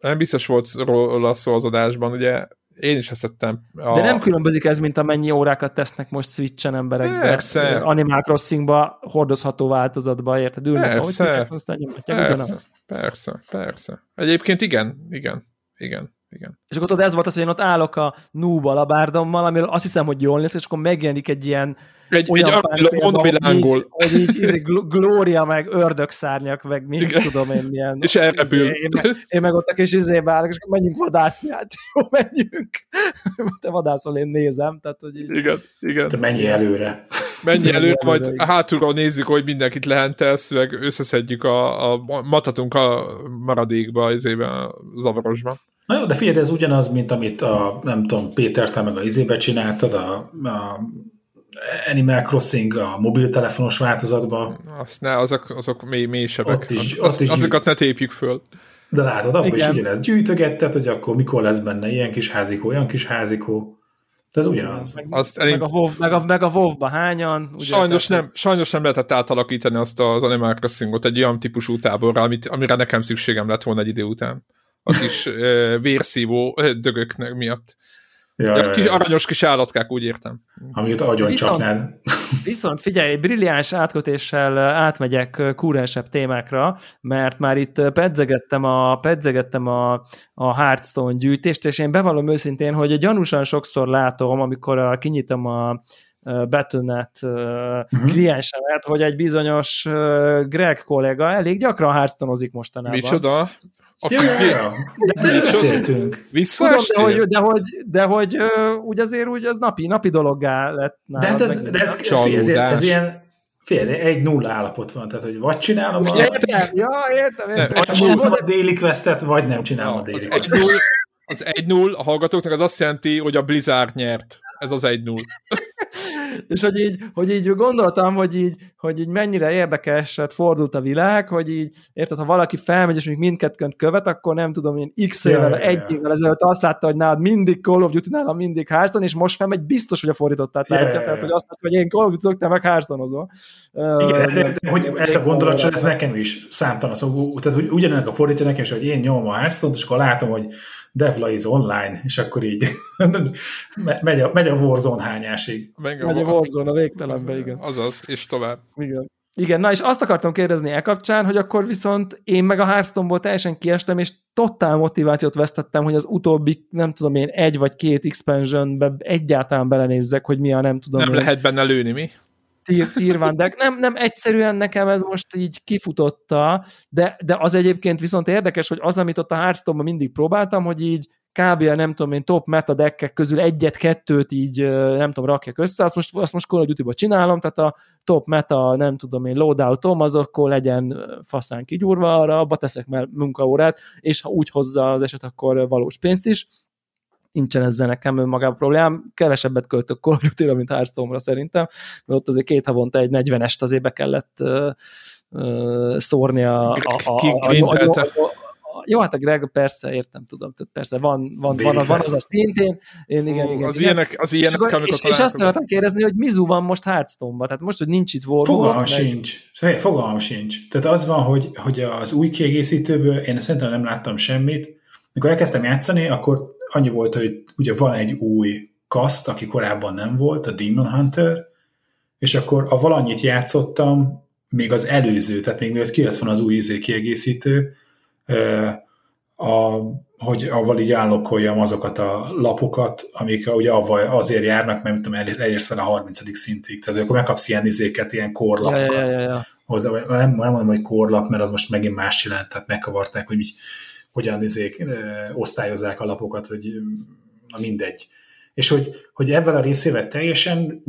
nem biztos volt róla szó az adásban, ugye én is ezt tettem. A, De nem különbözik ez, mint amennyi órákat tesznek most Switch-en emberekbe. Persze. Animal Crossingba, hordozható változatba, érted? Ülnek, Persze. ahogy aztán nyomatják, persze, ugyanaz. persze, persze. Egyébként igen, igen, igen, igen. És akkor tudod, ez volt az, hogy én ott állok a noob alabárdommal, amiről azt hiszem, hogy jól néz, és akkor megjelenik egy ilyen Egy, olyan egy páncélban, mondom, hogy így, hogy így, így gl- glória, meg ördögszárnyak, meg mi Igen. tudom én milyen. És elrepül. Izé, Én, meg, én meg ott a kis izébe állok, és akkor menjünk vadászni, hát jó, menjünk. Te vadászol, én nézem, tehát hogy így. Igen, igen. De menj előre. Menj előre, majd előre, hátulról nézzük, hogy mindenkit lehentelsz, meg összeszedjük a, a matatunk a maradékba, izébe, a zavarosba. Na jó, de figyelj, ez ugyanaz, mint amit a, nem tudom, Péter, te meg a izébe csináltad, a, a Animal Crossing a mobiltelefonos változatban, Azt ne, azok, azok mély, mély sebek. Ott is- ott is- azokat ne tépjük föl. de látod, abban is Igen. ugyanez gyűjtögetted, hogy akkor mikor lesz benne ilyen kis házikó, olyan kis házikó. De ez ugyanaz. Meg, Azt meg, elég, a WoW, meg, a, meg a WoW-ba hányan. Ugye, sajnos, tehát, nem, sajnos nem lehetett átalakítani azt az Animal Crossingot egy olyan típusú táborra, amit, amire nekem szükségem lett volna egy idő után. A kis ö, vérszívó dögöknek miatt. Ja, Ja, kis, aranyos kis állatkák, úgy értem. Amit agyon Viszont- csapnád. Viszont figyelj, brilliáns átkötéssel átmegyek kúrensebb témákra, mert már itt pedzegettem a, pedzegettem a, a Hearthstone gyűjtést, és én bevallom őszintén, hogy gyanúsan sokszor látom, amikor a, kinyitom a Battle.net uh-huh. kliensemet, hogy egy bizonyos Greg kollega elég gyakran hearthstone mostanában. Micsoda? A Ja, ja, ja. De beszéltünk. Tudom, de hogy, de hogy, de hogy ö, úgy azért úgy az napi, napi dologgá lett De, hát ez, de ez, ez, ez, ilyen- ez ilyen Figyelj, egy nulla állapot van, tehát hogy vagy csinálom a, Értem, ja, értem, értem. Nem, vagy csinálom a déli questet, vagy nem csinálom a déli az questet. 1-0, az 1-0 a hallgatóknak az azt jelenti, hogy a Blizzard nyert. Ez az 1-0. És hogy így, hogy így gondoltam, hogy így, hogy így mennyire érdekeset fordult a világ, hogy így, érted, ha valaki felmegy, és még mindkettőnt követ, akkor nem tudom, én x Ja, évvel, ja, egy ja. évvel ezelőtt azt látta, hogy nálad mindig Call of Duty, nálam mindig Hearthstone, és most felmegy, biztos, hogy a fordítottát Ja, látja, ja, ja. tehát, hogy azt látta, hogy én Call of Duty te meg Hearthstone-ozol. Igen, de, de, hogy ez a gondolat, ez nekem is számtalan. Szóval, tehát hogy ugyanennek a fordítja nekem is, hogy én nyomom a hearthstone és akkor látom, hogy Devla is online, és akkor így me- megy a, megy a Warzone hányásig. Meg Megy a Warzone a végtelenbe, igen. Azaz, és tovább. Igen. Igen, na és azt akartam kérdezni e kapcsán, hogy akkor viszont én meg a Hearthstone-ból teljesen kiestem, és totál motivációt vesztettem, hogy az utóbbi, nem tudom én, egy vagy két expansionbe egyáltalán belenézzek, hogy mi a nem tudom Nem én, lehet benne lőni, mi? Tír, van, de nem, nem egyszerűen nekem ez most így kifutotta, de, de az egyébként viszont érdekes, hogy az, amit ott a Hearthstone-ban mindig próbáltam, hogy így kb. nem tudom én top meta deckek közül egyet-kettőt így nem tudom, rakjak össze, azt most, azt most Call of Duty-ba csinálom, tehát a top meta, nem tudom én, loadoutom, az akkor legyen faszán kigyúrva, arra abba teszek mert munkaórát, és ha úgy hozza az eset, akkor valós pénzt is nincsen ezzel nekem önmagában problémám. Kevesebbet költök Call of Duty-ra, mint Hearthstone-ra szerintem, mert ott azért két havonta egy 40-est azért be kellett uh, uh, szórni a, a, a, a, a, a, a, jó, hát a Greg persze, értem, tudom, tehát persze van, van, van, van, van az a szintén, én igen, Ó, igen. Az igen. ilyenek, az ilyenek, és, akkor, és, és azt akartam kérdezni, hogy Mizu van most hearthstone tehát most, hogy nincs itt Warhol. Fogalmam meg... sincs. Fogalmam sincs. Tehát az van, hogy, hogy az új kiegészítőből én szerintem nem láttam semmit. Mikor elkezdtem játszani, akkor annyi volt, hogy ugye van egy új kaszt, aki korábban nem volt, a Demon Hunter, és akkor a valanyit játszottam, még az előző, tehát még mielőtt kijött van az új izé kiegészítő, a, hogy avval így állokoljam azokat a lapokat, amik ugye avval azért járnak, mert tudom, elérsz vele a 30. szintig. Tehát akkor megkapsz ilyen izéket, ilyen korlapokat. Ja, ja, ja, ja. Hozzá, nem, nem mondom, hogy korlap, mert az most megint más jelent, tehát megkavarták, hogy így, hogyan izék, ö, osztályozzák a lapokat, hogy na mindegy. És hogy, hogy ebben a részével teljesen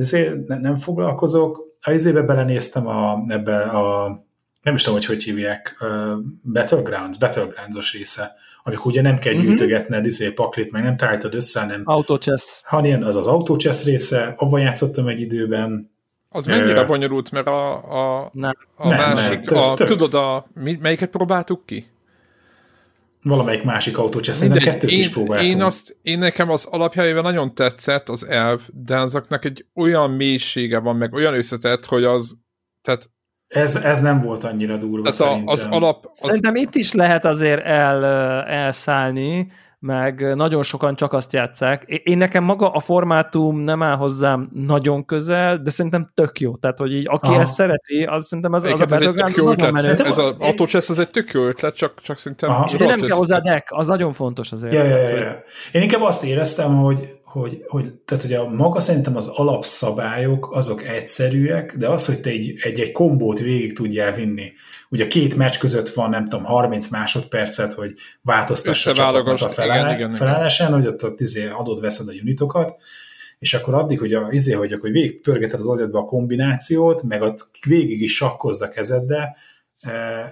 nem foglalkozok, a izébe belenéztem a, ebbe a nem is tudom, hogy hogy hívják, uh, Battlegrounds, Battlegrounds-os része, amikor ugye nem kell mhm. gyűjtögetned izé, paklit, meg nem tárítod össze, hanem... Autochess. ilyen az az Autochess része, avval játszottam egy időben. Az mennyire uh, bonyolult, mert a, a, nem. a nem, másik, nem, a, tudod, a, melyiket próbáltuk ki? Valamelyik másik autócsesz, nem kettőt én, is próbáltam. Én, azt, én nekem az alapjáival nagyon tetszett az elv, de azoknak egy olyan mélysége van, meg olyan összetett, hogy az, tehát ez, ez nem volt annyira durva Tehát a, az alap... Az... Szerintem itt is lehet azért el, elszállni, meg nagyon sokan csak azt játszák. Én nekem maga a formátum nem áll hozzám nagyon közel, de szerintem tök jó. Tehát, hogy így aki Aha. ezt szereti, az szerintem az, az a Battlegrounds nagyon menő. Ez az Autochess az egy tök jó ötlet, csak, csak szerintem... Nem kell hozzá deck, az nagyon fontos azért. Ja, ja, ja, ja. Én inkább azt éreztem, hogy hogy, hogy, tehát hogy a maga szerintem az alapszabályok azok egyszerűek, de az, hogy te egy, egy, egy kombót végig tudjál vinni. Ugye két meccs között van, nem tudom, 30 másodpercet, hogy változtass a csapatnak a felállásán, hogy ott, ott izé adod, veszed a unitokat, és akkor addig, hogy, a, izé, hogy akkor végig pörgeted az agyadba a kombinációt, meg ott végig is sakkozd a kezeddel, eh,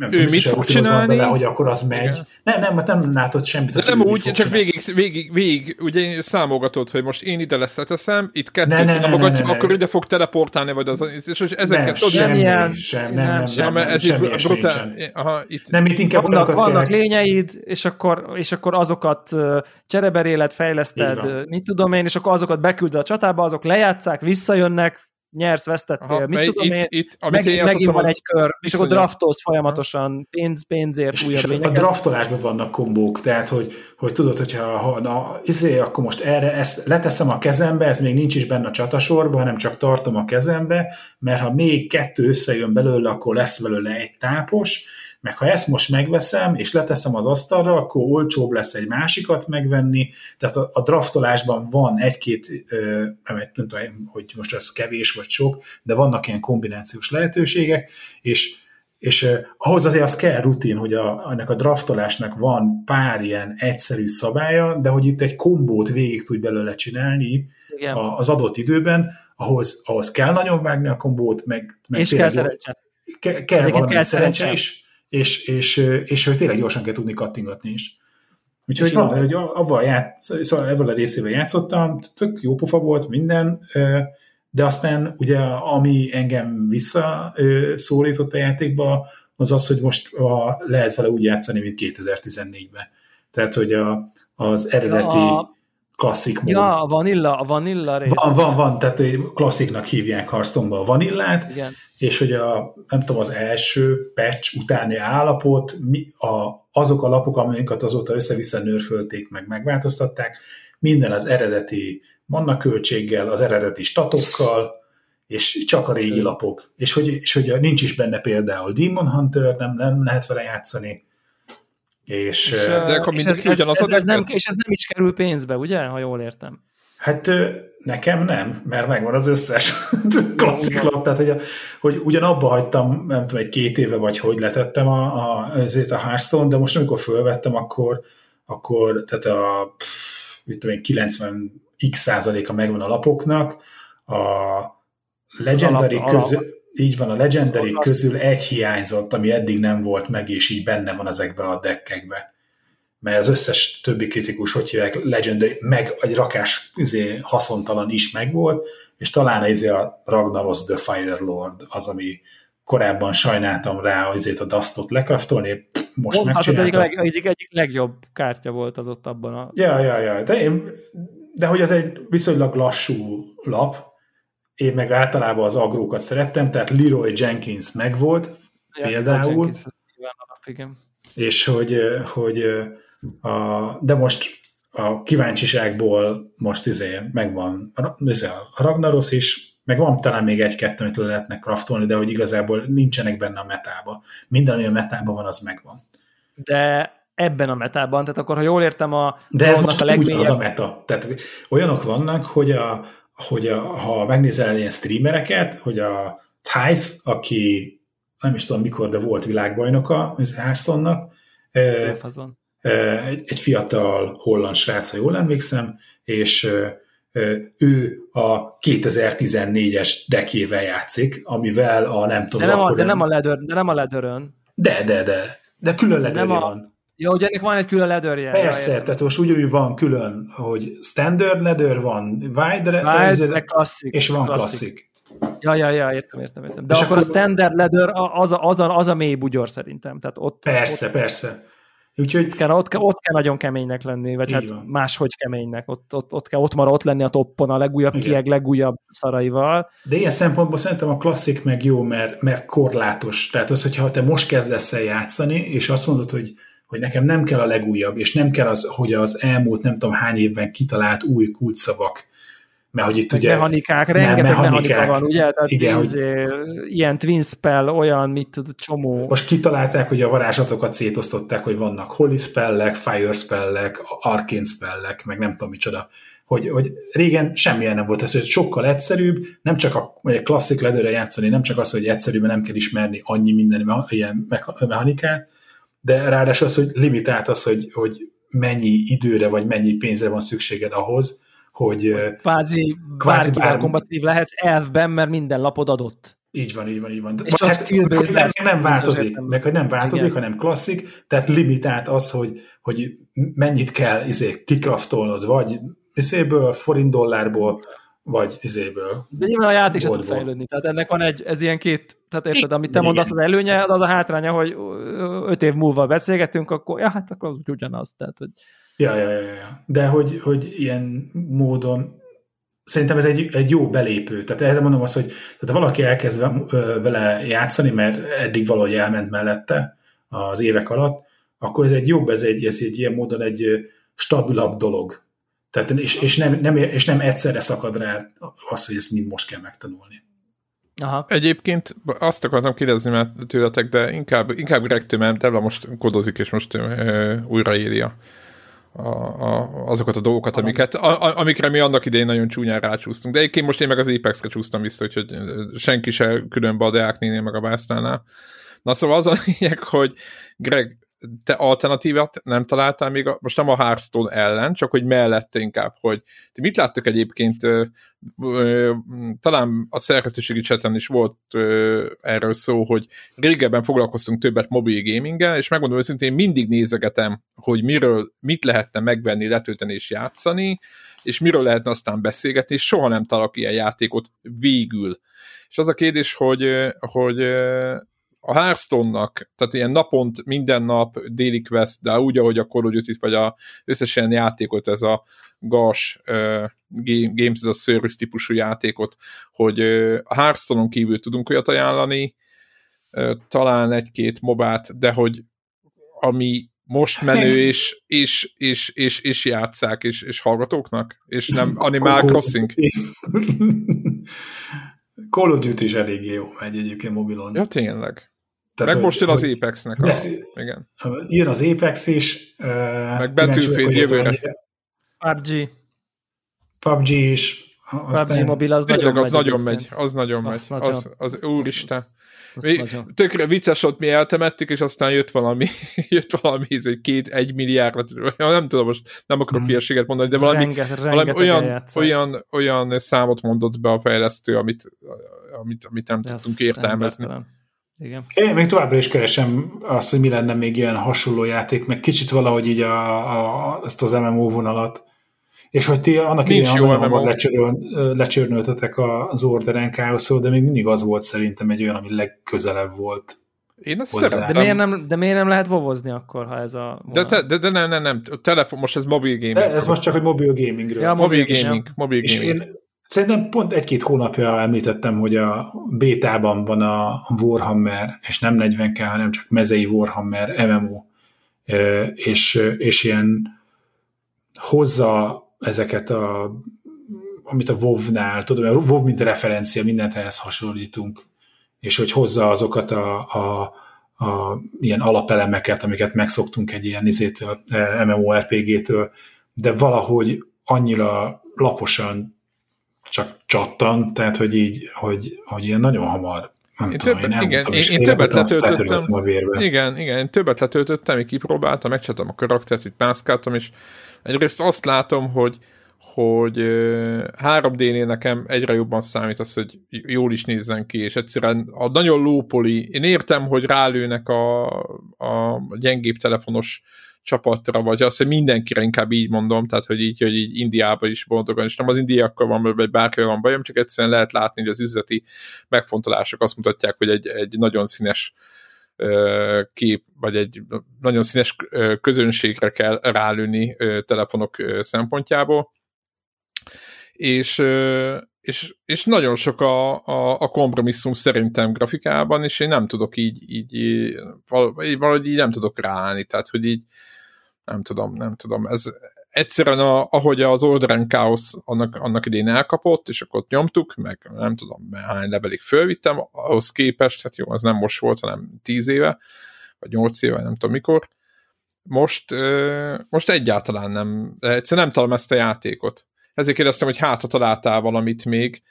nem ő mit fog csinálni? Bele, hogy akkor az megy. Igen. Nem, nem, nem látod semmit. De nem úgy, csak végig, végig, végig, ugye számogatod, hogy most én ide leszeteszem, itt kettőt ne, ne, ne, ne, ne, akkor ide fog teleportálni, vagy az, és ezeket nem, tudod, semmi, sem, sem, nem, nem, nem, nem, ez semmi itt brutál. Aha, itt. Nem, itt inkább vannak, vannak lényeid, és akkor, és akkor azokat csereberélet fejleszted, mit tudom én, és akkor azokat beküldöd a csatába, azok lejátszák, visszajönnek, nyersz, vesztettél, Aha, mit tudom itt, én, itt, amit meg, én megint van az... egy kör, és akkor draftolsz folyamatosan pénz, pénzért újabb lényeket. A draftolásban vannak kombók, tehát hogy, hogy tudod, hogyha ha, na, izé, akkor most erre ezt leteszem a kezembe, ez még nincs is benne a csatasorban, hanem csak tartom a kezembe, mert ha még kettő összejön belőle, akkor lesz belőle egy tápos, meg ha ezt most megveszem, és leteszem az asztalra, akkor olcsóbb lesz egy másikat megvenni, tehát a, a draftolásban van egy-két, nem, nem tudom, hogy most ez kevés vagy sok, de vannak ilyen kombinációs lehetőségek, és és eh, ahhoz azért az kell rutin, hogy a, ennek a draftolásnak van pár ilyen egyszerű szabálya, de hogy itt egy kombót végig tudj belőle csinálni Igen. A, az adott időben, ahhoz, ahhoz kell nagyon vágni a kombót, meg, meg és kell szerencse. Ke, kell valami kell szerencse is, és, és, és hogy tényleg gyorsan kell tudni kattingatni is. Úgyhogy van, hogy avval, ját, szóval ezzel a részével játszottam, tök jó pofa volt minden, de aztán ugye ami engem visszaszólított a játékba, az az, hogy most a, lehet vele úgy játszani, mint 2014-ben. Tehát, hogy a, az eredeti ja, klasszik mód. Ja, a vanilla, a vanilla rész. Van, van, van, tehát hogy klassziknak hívják hearthstone a vanillát, Igen. és hogy a, nem tudom, az első patch utáni állapot, mi, a, azok a lapok, amiket azóta össze-vissza nőrfölték, meg megváltoztatták, minden az eredeti manna költséggel, az eredeti statokkal, és csak a régi lapok. És hogy, és hogy nincs is benne például Demon Hunter, nem, nem lehet vele játszani, és, és, de akkor és, ez, ez, ez, ez nem, és ez nem is kerül pénzbe, ugye? Ha jól értem. Hát nekem nem, mert megvan az összes klasszik lap, tehát hogy, a, hogy ugyanabba hagytam, nem tudom, egy két éve vagy hogy letettem a, a, azért a Hearthstone, de most amikor fölvettem, akkor, akkor tehát a pff, mit tudom én, 90 x százaléka megvan a lapoknak, a Legendary alap, közül, alap. Így van, a Legendary az közül egy hiányzott, ami eddig nem volt meg, és így benne van ezekbe a deckekbe. Mert az összes többi kritikus, hogy hívják, Legendary, meg egy rakás izé, haszontalan is megvolt, és talán ez a Ragnaros the Fire Lord az, ami korábban sajnáltam rá azért a Dustot lekraftolni, most megcsináltam. Egyik, leg, egyik, egyik legjobb kártya volt az ott abban a... Ja, ja, ja, de, én, de hogy ez egy viszonylag lassú lap, én meg általában az agrókat szerettem, tehát Leroy Jenkins megvolt, ja, például. Jenkins, alap, igen. És hogy, hogy a, de most a kíváncsiságból most izé megvan izé a Ragnaros is, meg van talán még egy-kettő, amit lehetne kraftolni, de hogy igazából nincsenek benne a metába. Minden, ami a metában van, az megvan. De ebben a metában, tehát akkor, ha jól értem, a De ez most a legmélyebb... az a meta. Tehát olyanok vannak, hogy, a, hogy a, ha megnézel ilyen streamereket, hogy a Thijs, aki nem is tudom mikor, de volt világbajnoka Hearthstone-nak, egy, egy fiatal holland srác, ha jól emlékszem, és ő a 2014-es dekével játszik, amivel a nem tudom... De nem a, de nem a, ledör, de nem a ledörön. De, de, de. De külön ledörje a... van. Jó, hogy ennek van egy külön ledörje. Persze, ja, tehát most úgy van külön, hogy standard ledör van, wide, wide wide klasszik, és van klasszik. Ja, ja, ja, értem, értem, értem. De és akkor, akkor a standard ledör az a, az a, az a mély bugyor szerintem. Tehát ott, persze, ott... persze. Úgyhogy... Ott kell, ott, kell, ott kell nagyon keménynek lenni, vagy hát van. máshogy keménynek. Ott, ott, ott kell ott maradt lenni a toppon a legújabb Igen. kieg, legújabb szaraival. De ilyen szempontból szerintem a klasszik meg jó, mert, mert korlátos. Tehát az, hogyha te most kezdesz el játszani, és azt mondod, hogy hogy nekem nem kell a legújabb, és nem kell az, hogy az elmúlt nem tudom hány évben kitalált új kulcsszavak, mert hogy itt ugye... Mechanikák, rengeteg mechanikák, mechanika van, ugye? Tehát igen, tíz, hogy, ilyen twin spell, olyan, mit tud, csomó. Most kitalálták, hogy a varázslatokat szétosztották, hogy vannak holy spellek, fire spellek, arcane spellek, meg nem tudom micsoda. Hogy, hogy régen semmilyen nem volt, ez hogy sokkal egyszerűbb, nem csak a, a klasszik ledőre játszani, nem csak az, hogy egyszerűen nem kell ismerni annyi minden ilyen mechanikát, de ráadásul az, hogy limitált az, hogy, hogy mennyi időre vagy mennyi pénzre van szükséged ahhoz, hogy... Kvázi, kvázi bár... kompatitív lehetsz elfben, mert minden lapod adott. Így van, így van, így van. És csak hát, meg, nem, nem változik, meg hogy nem változik, Igen. hanem klasszik, tehát limitált az, hogy, hogy mennyit kell izé, kikraftolnod, vagy izéből, forint dollárból, vagy izéből. De nyilván a játék sem tud fejlődni, tehát ennek van egy, ez ilyen két, tehát érted, amit te mondasz az előnye, az a hátránya, hogy öt év múlva beszélgetünk, akkor, ja, hát akkor az ugyanaz, tehát, hogy... Ja, ja, ja, ja. De hogy, hogy ilyen módon szerintem ez egy, egy jó belépő. Tehát erre mondom azt, hogy tehát valaki elkezd vele játszani, mert eddig valahogy elment mellette az évek alatt, akkor ez egy jobb, ez egy, ez egy ilyen módon egy stabilabb dolog. Tehát, és, és, nem, nem, és nem egyszerre szakad rá az, hogy ezt mind most kell megtanulni. Aha. Egyébként azt akartam kérdezni már tőletek, de inkább, inkább Greg mert Devla most kodozik, és most uh, újraírja a, a, azokat a dolgokat, amiket, a, a, amikre mi annak idején nagyon csúnyán rácsúsztunk. De egyébként most én meg az Apex-re csúsztam vissza, úgyhogy senki se különbe a Deák meg a Básztánál. Na szóval az a lényeg, hogy Greg, te alternatívát nem találtál még, a, most nem a Hearthstone ellen, csak hogy mellette inkább, hogy ti mit láttok egyébként, ö, ö, talán a szerkesztőségi cseten is volt ö, erről szó, hogy régebben foglalkoztunk többet mobil gaminggel, és megmondom őszintén, mindig nézegetem, hogy miről, mit lehetne megvenni, letölteni és játszani, és miről lehetne aztán beszélgetni, és soha nem találok ilyen játékot végül. És az a kérdés, hogy, hogy a Hearthstone-nak, tehát ilyen napont, minden nap déli quest, de úgy, ahogy a Call of Duty, vagy a összes ilyen játékot, ez a GAS uh, Games, ez a Service típusú játékot, hogy uh, a Hearthstone-on kívül tudunk olyat ajánlani, uh, talán egy-két mobát, de hogy ami most menő, és, és, és, és, és játszák, és, és hallgatóknak, és nem Animal Crossing. Call of Duty is eléggé jó megy egyébként mobilon. Ja, tényleg. Tehát, Meg most jön az Apex-nek. A... Igen. Jön az Apex is. Meg Battlefield jövőre. PUBG. PUBG is. PUBG mobil az Tényleg, nagyon az megy. nagyon megy, az nagyon megy. Az Az, az, az- úristen. az- az Mi, nagyon. tökre vicces ott mi eltemettük, és aztán jött valami, jött valami, ez egy két, egy milliárd, nem tudom, most nem akarok hülyeséget mondani, de valami, Renge, valami olyan, olyan, olyan számot mondott be a fejlesztő, amit, amit, amit nem tudtunk értelmezni. embertelen. Igen. Én még továbbra is keresem azt, hogy mi lenne még ilyen hasonló játék, meg kicsit valahogy így a, a, ezt az MMO vonalat. És hogy ti annak Nincs idején jó nagyon MMO. hamar lecsöröl, lecsörnöltetek az Orderen Chaos-ról, de még mindig az volt szerintem egy olyan, ami legközelebb volt. Én azt Hozzá. szeretem. De miért, nem, de miért nem lehet vovozni akkor, ha ez a... De, te, de, de nem, nem, nem, a telefon, most ez mobil gaming. De ez most csak egy mobil gamingről. Ja, mobil mobil gaming, mobil És gaming. én szerintem pont egy-két hónapja említettem, hogy a bétában van a Warhammer, és nem 40k, hanem csak mezei Warhammer MMO, és, és ilyen hozza ezeket a amit a WoW-nál, tudom, a WoW mint referencia, mindent ehhez hasonlítunk, és hogy hozza azokat a, a, a ilyen alapelemeket, amiket megszoktunk egy ilyen izétől, eh, MMORPG-től, de valahogy annyira laposan csak csattan, tehát hogy így, hogy, hogy ilyen nagyon hamar nem Én tudom, többet- én igen, én- többet letöltöttem. a vérbe. Igen, igen, én többet letöltöttem, így kipróbáltam, megcsináltam a karaktert, itt mászkáltam, és egyrészt azt látom, hogy hogy ö, 3D-nél nekem egyre jobban számít az, hogy jól is nézzen ki, és egyszerűen a nagyon lópoli, én értem, hogy rálőnek a, a gyengébb telefonos csapatra, vagy az, hogy mindenkire inkább így mondom, tehát hogy így, hogy így Indiában is boldogan, és nem az indiakkal van, vagy bárkivel van bajom, csak egyszerűen lehet látni, hogy az üzleti megfontolások azt mutatják, hogy egy, egy nagyon színes ö, kép, vagy egy nagyon színes közönségre kell rálőni telefonok szempontjából. És, és, és nagyon sok a, a, a kompromisszum szerintem grafikában, és én nem tudok így, így, így val- valahogy így nem tudok ráállni, tehát hogy így nem tudom, nem tudom, ez egyszerűen a, ahogy az Orderen Chaos annak, annak idén elkapott, és akkor ott nyomtuk, meg nem tudom, hány levelig fölvittem, ahhoz képest, hát jó, az nem most volt, hanem tíz éve, vagy nyolc éve, nem tudom mikor, most, most egyáltalán nem, egyszerűen nem találom ezt a játékot. Ezért kérdeztem, hogy hát, ha találtál valamit még,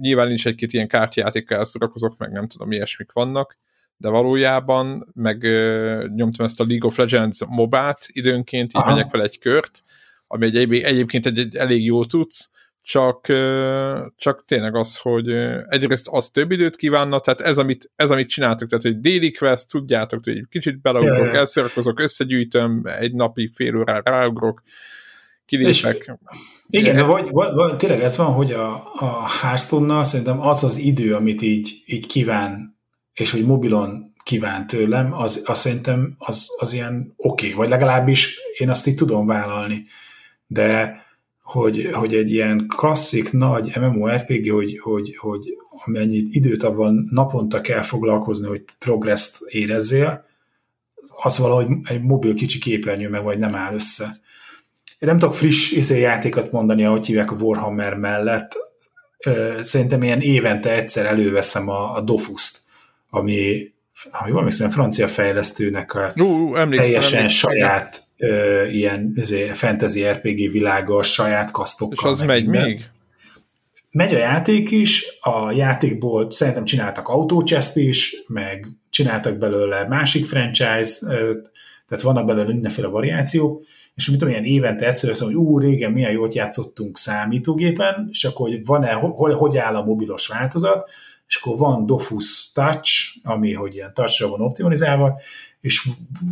nyilván nincs egy-két ilyen kártyajátékkal elszorakozok, meg nem tudom, ilyesmik vannak, de valójában meg ö, nyomtam ezt a League of Legends mobát időnként, így Aha. megyek fel egy kört, ami egy, egy, egyébként egy, egy elég jó tudsz, csak, ö, csak tényleg az, hogy ö, egyrészt az több időt kívánna, tehát ez amit, ez, amit csináltok, tehát hogy daily quest, tudjátok, hogy egy kicsit beleugrok, Ja, ja. elszorkozok, összegyűjtöm, egy napi fél órán ráugrok, kilépek. Igen, de vagy, vagy, vagy, tényleg ez van, hogy a, a Hearthstone-nal szerintem az az idő, amit így, így kíván, és hogy mobilon kíván tőlem, az, az szerintem az, az ilyen oké, okay, vagy legalábbis én azt így tudom vállalni. De hogy, hogy egy ilyen klasszik, nagy MMORPG, hogy, hogy, hogy amennyit időt abban naponta kell foglalkozni, hogy progresszt érezzél, az valahogy egy mobil kicsi képernyő meg vagy nem áll össze. Én nem tudok friss izé játékot mondani, ahogy hívják a Warhammer mellett. Szerintem ilyen évente egyszer előveszem a, a Dofuszt, ami, ha jól emlékszem, francia fejlesztőnek a ú, emlékszem, teljesen emlékszem. saját ö, ilyen izé, fantasy RPG világa, saját kasztokkal. És az meg megy minden. még? Megy a játék is, a játékból szerintem csináltak autócseszt is, meg csináltak belőle másik franchise, tehát vannak belőle mindenféle variációk, és mit tudom, ilyen évente egyszer azt mondom, hogy ú, régen milyen jót játszottunk számítógépen, és akkor hogy van-e, hogy, hogy áll a mobilos változat, és akkor van Dofus Touch, ami hogy ilyen touchra van optimalizálva, és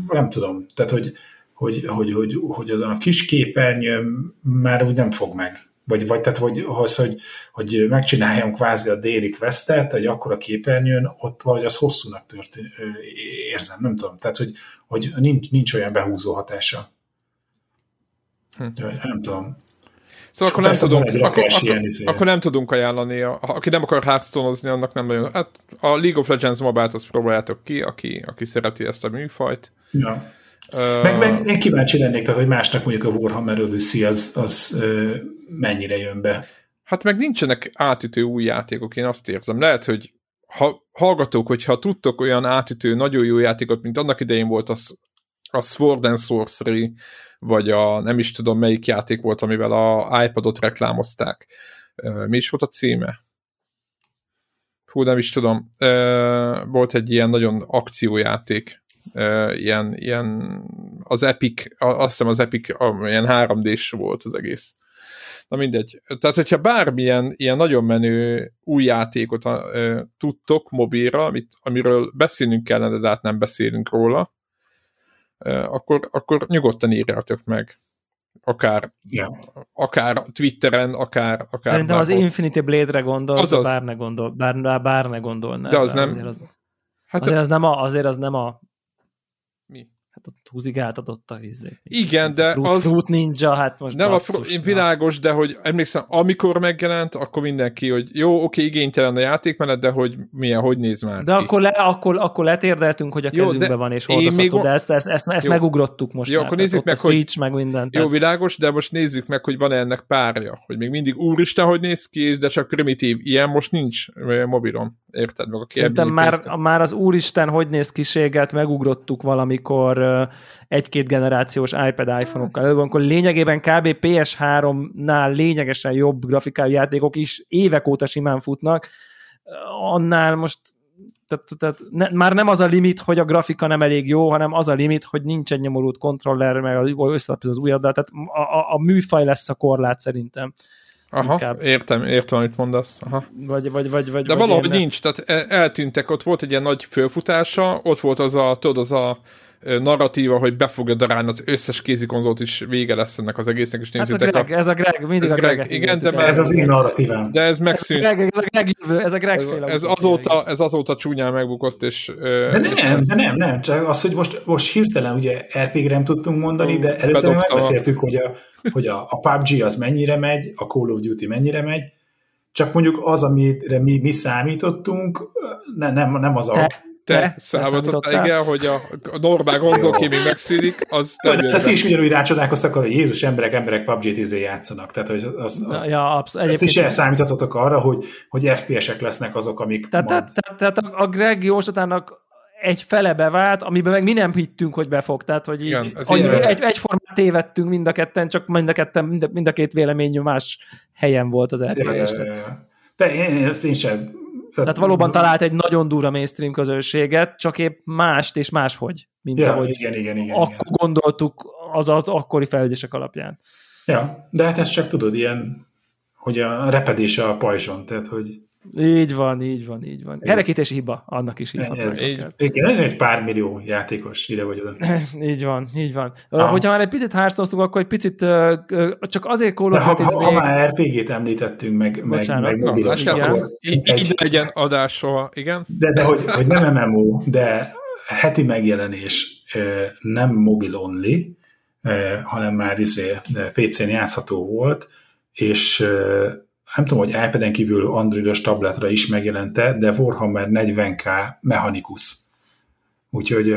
nem tudom, tehát hogy, hogy, hogy, hogy, hogy azon a kis képernyőm már úgy nem fog meg. Vagy, vagy tehát, hogy, az, hogy, hogy megcsináljam kvázi a déli questet, egy akkora képernyőn, ott valahogy az hosszúnak történ, érzem, nem tudom. Tehát, hogy, hogy nincs, nincs olyan behúzó hatása. Hm. Nem tudom. Szóval akkor nem, tudunk, akkor, akkor, izé. akkor nem tudunk ajánlani, a, aki nem akar hearthstone annak nem nagyon. Hát a League of Legends mobile azt próbáljátok ki, aki, aki szereti ezt a műfajt. Ja. Ö, Meg, meg én kíváncsi lennék, tehát, hogy másnak mondjuk a Warhammer Odyssey az, az ö, mennyire jön be. Hát meg nincsenek átütő új játékok, én azt érzem. Lehet, hogy ha, hallgatók, hogyha tudtok olyan átütő, nagyon jó játékot, mint annak idején volt az, a Sword and Sorcery, vagy a nem is tudom melyik játék volt, amivel a iPadot reklámozták. Mi is volt a címe? Hú, nem is tudom. Volt egy ilyen nagyon akciójáték, ilyen, ilyen az Epic, azt hiszem az Epic ilyen 3D-s volt az egész. Na mindegy. Tehát, hogyha bármilyen ilyen nagyon menő új játékot uh, tudtok mobilra, amit, amiről beszélnünk kellene, de hát nem beszélünk róla, akkor, akkor nyugodtan írjátok meg. Akár, yeah. akár Twitteren, akár, akár Szerintem bárhol. az Infinity Blade-re gondol, Azaz. bár ne gondol, bár, bár ne gondolná. De az nem... Azért az, hát azért, az nem a, azért az nem a Hát ott húzik átadott a izé. Igen, de fruit, az... Fruit Ninja, hát most Nem basszus, a fru... világos, de hogy emlékszem, amikor megjelent, akkor mindenki, hogy jó, oké, igénytelen a játékmenet, de hogy milyen, hogy néz már De ki. akkor, le, akkor, akkor letérdeltünk, hogy a jó, kezünkbe van és hordozható, még... de ezt, ezt, ezt, ezt megugrottuk most Jó, már, akkor nézzük meg, hogy... Switch, meg minden. Jó, világos, de most nézzük meg, hogy van-e ennek párja. Hogy még mindig úristen, hogy néz ki, de csak primitív. Ilyen most nincs mobilon. Érted meg? Aki Szerintem már, már az úristen, hogy néz kiséget megugrottuk valamikor egy-két generációs iPad, iPhone-okkal előbb, akkor lényegében kb. PS3-nál lényegesen jobb grafikájú játékok is évek óta simán futnak, annál most tehát, tehát ne, már nem az a limit, hogy a grafika nem elég jó, hanem az a limit, hogy nincs egy nyomorult kontroller, meg összelapja az újaddal, tehát a, a, a műfaj lesz a korlát szerintem. Aha, inkább. értem, értem, amit mondasz. Aha. Vagy, vagy, vagy, vagy, De vagy valahogy nincs, tehát eltűntek, ott volt egy ilyen nagy fölfutása, ott volt az a, tudod, az a narratíva, hogy be fogja darálni az összes kézikonzolt is vége lesz ennek az egésznek, és nézzétek. Hát a Greg, a... ez a Greg, mindig ez a Greg. Greg igen, de ez az én narratívám. De ez megszűnt. Ez a Greg, ez a Greg, jövő, ez a Greg féle. Ez, ez, azóta, ez azóta csúnyán megbukott, és... De nem, de nem, nem, csak az, hogy most, most hirtelen ugye RPG-re nem tudtunk mondani, de előtte megbeszéltük, hogy a, hogy a, a PUBG az mennyire megy, a Call of Duty mennyire megy, csak mondjuk az, amire mi, mi számítottunk, ne, nem, nem az a te számítottál, igen, hogy a, a normál konzol még megszűnik, az nem Tehát is ugyanúgy rácsodálkoztak arra, hogy Jézus emberek, emberek PUBG-t izé játszanak. Tehát, hogy az, az, ja, absz- ezt is elszámítottatok arra, hogy, hogy FPS-ek lesznek azok, amik Tehát, majd... tehát, tehát a Greg jóslatának egy fele bevált, amiben meg mi nem hittünk, hogy befog. Tehát, hogy Igen, így, annyi, egy, egyformán tévedtünk mind a ketten, csak mind a, ketten, mind a, mind a két vélemény más helyen volt az eltérés. De én, ezt én sem tehát, valóban talált egy nagyon durva mainstream közönséget, csak épp mást és máshogy, mint ja, ahogy igen, igen, igen, akkor igen. gondoltuk az, az akkori fejlődések alapján. Ja, de hát ezt csak tudod, ilyen, hogy a repedése a pajzson, tehát hogy így van, így van, így van. Kerekítési hiba, annak is így ez, így, Igen, ez egy pár millió játékos ide vagy oda. így van, így van. Aha. Hogyha már egy picit hárszóztunk, akkor egy picit csak azért Duty... Ha, ha, ha már RPG-t említettünk, meg, Bocsánat, meg, meg mobilos, no, akkor... Így legyen adás soha, igen. De, de hogy, hogy nem MMO, de heti megjelenés nem mobil only, hanem már izé, PC-n játszható volt, és nem tudom, hogy iPad-en kívül Androidos tabletra is megjelente, de Warhammer 40k mechanikus. Úgyhogy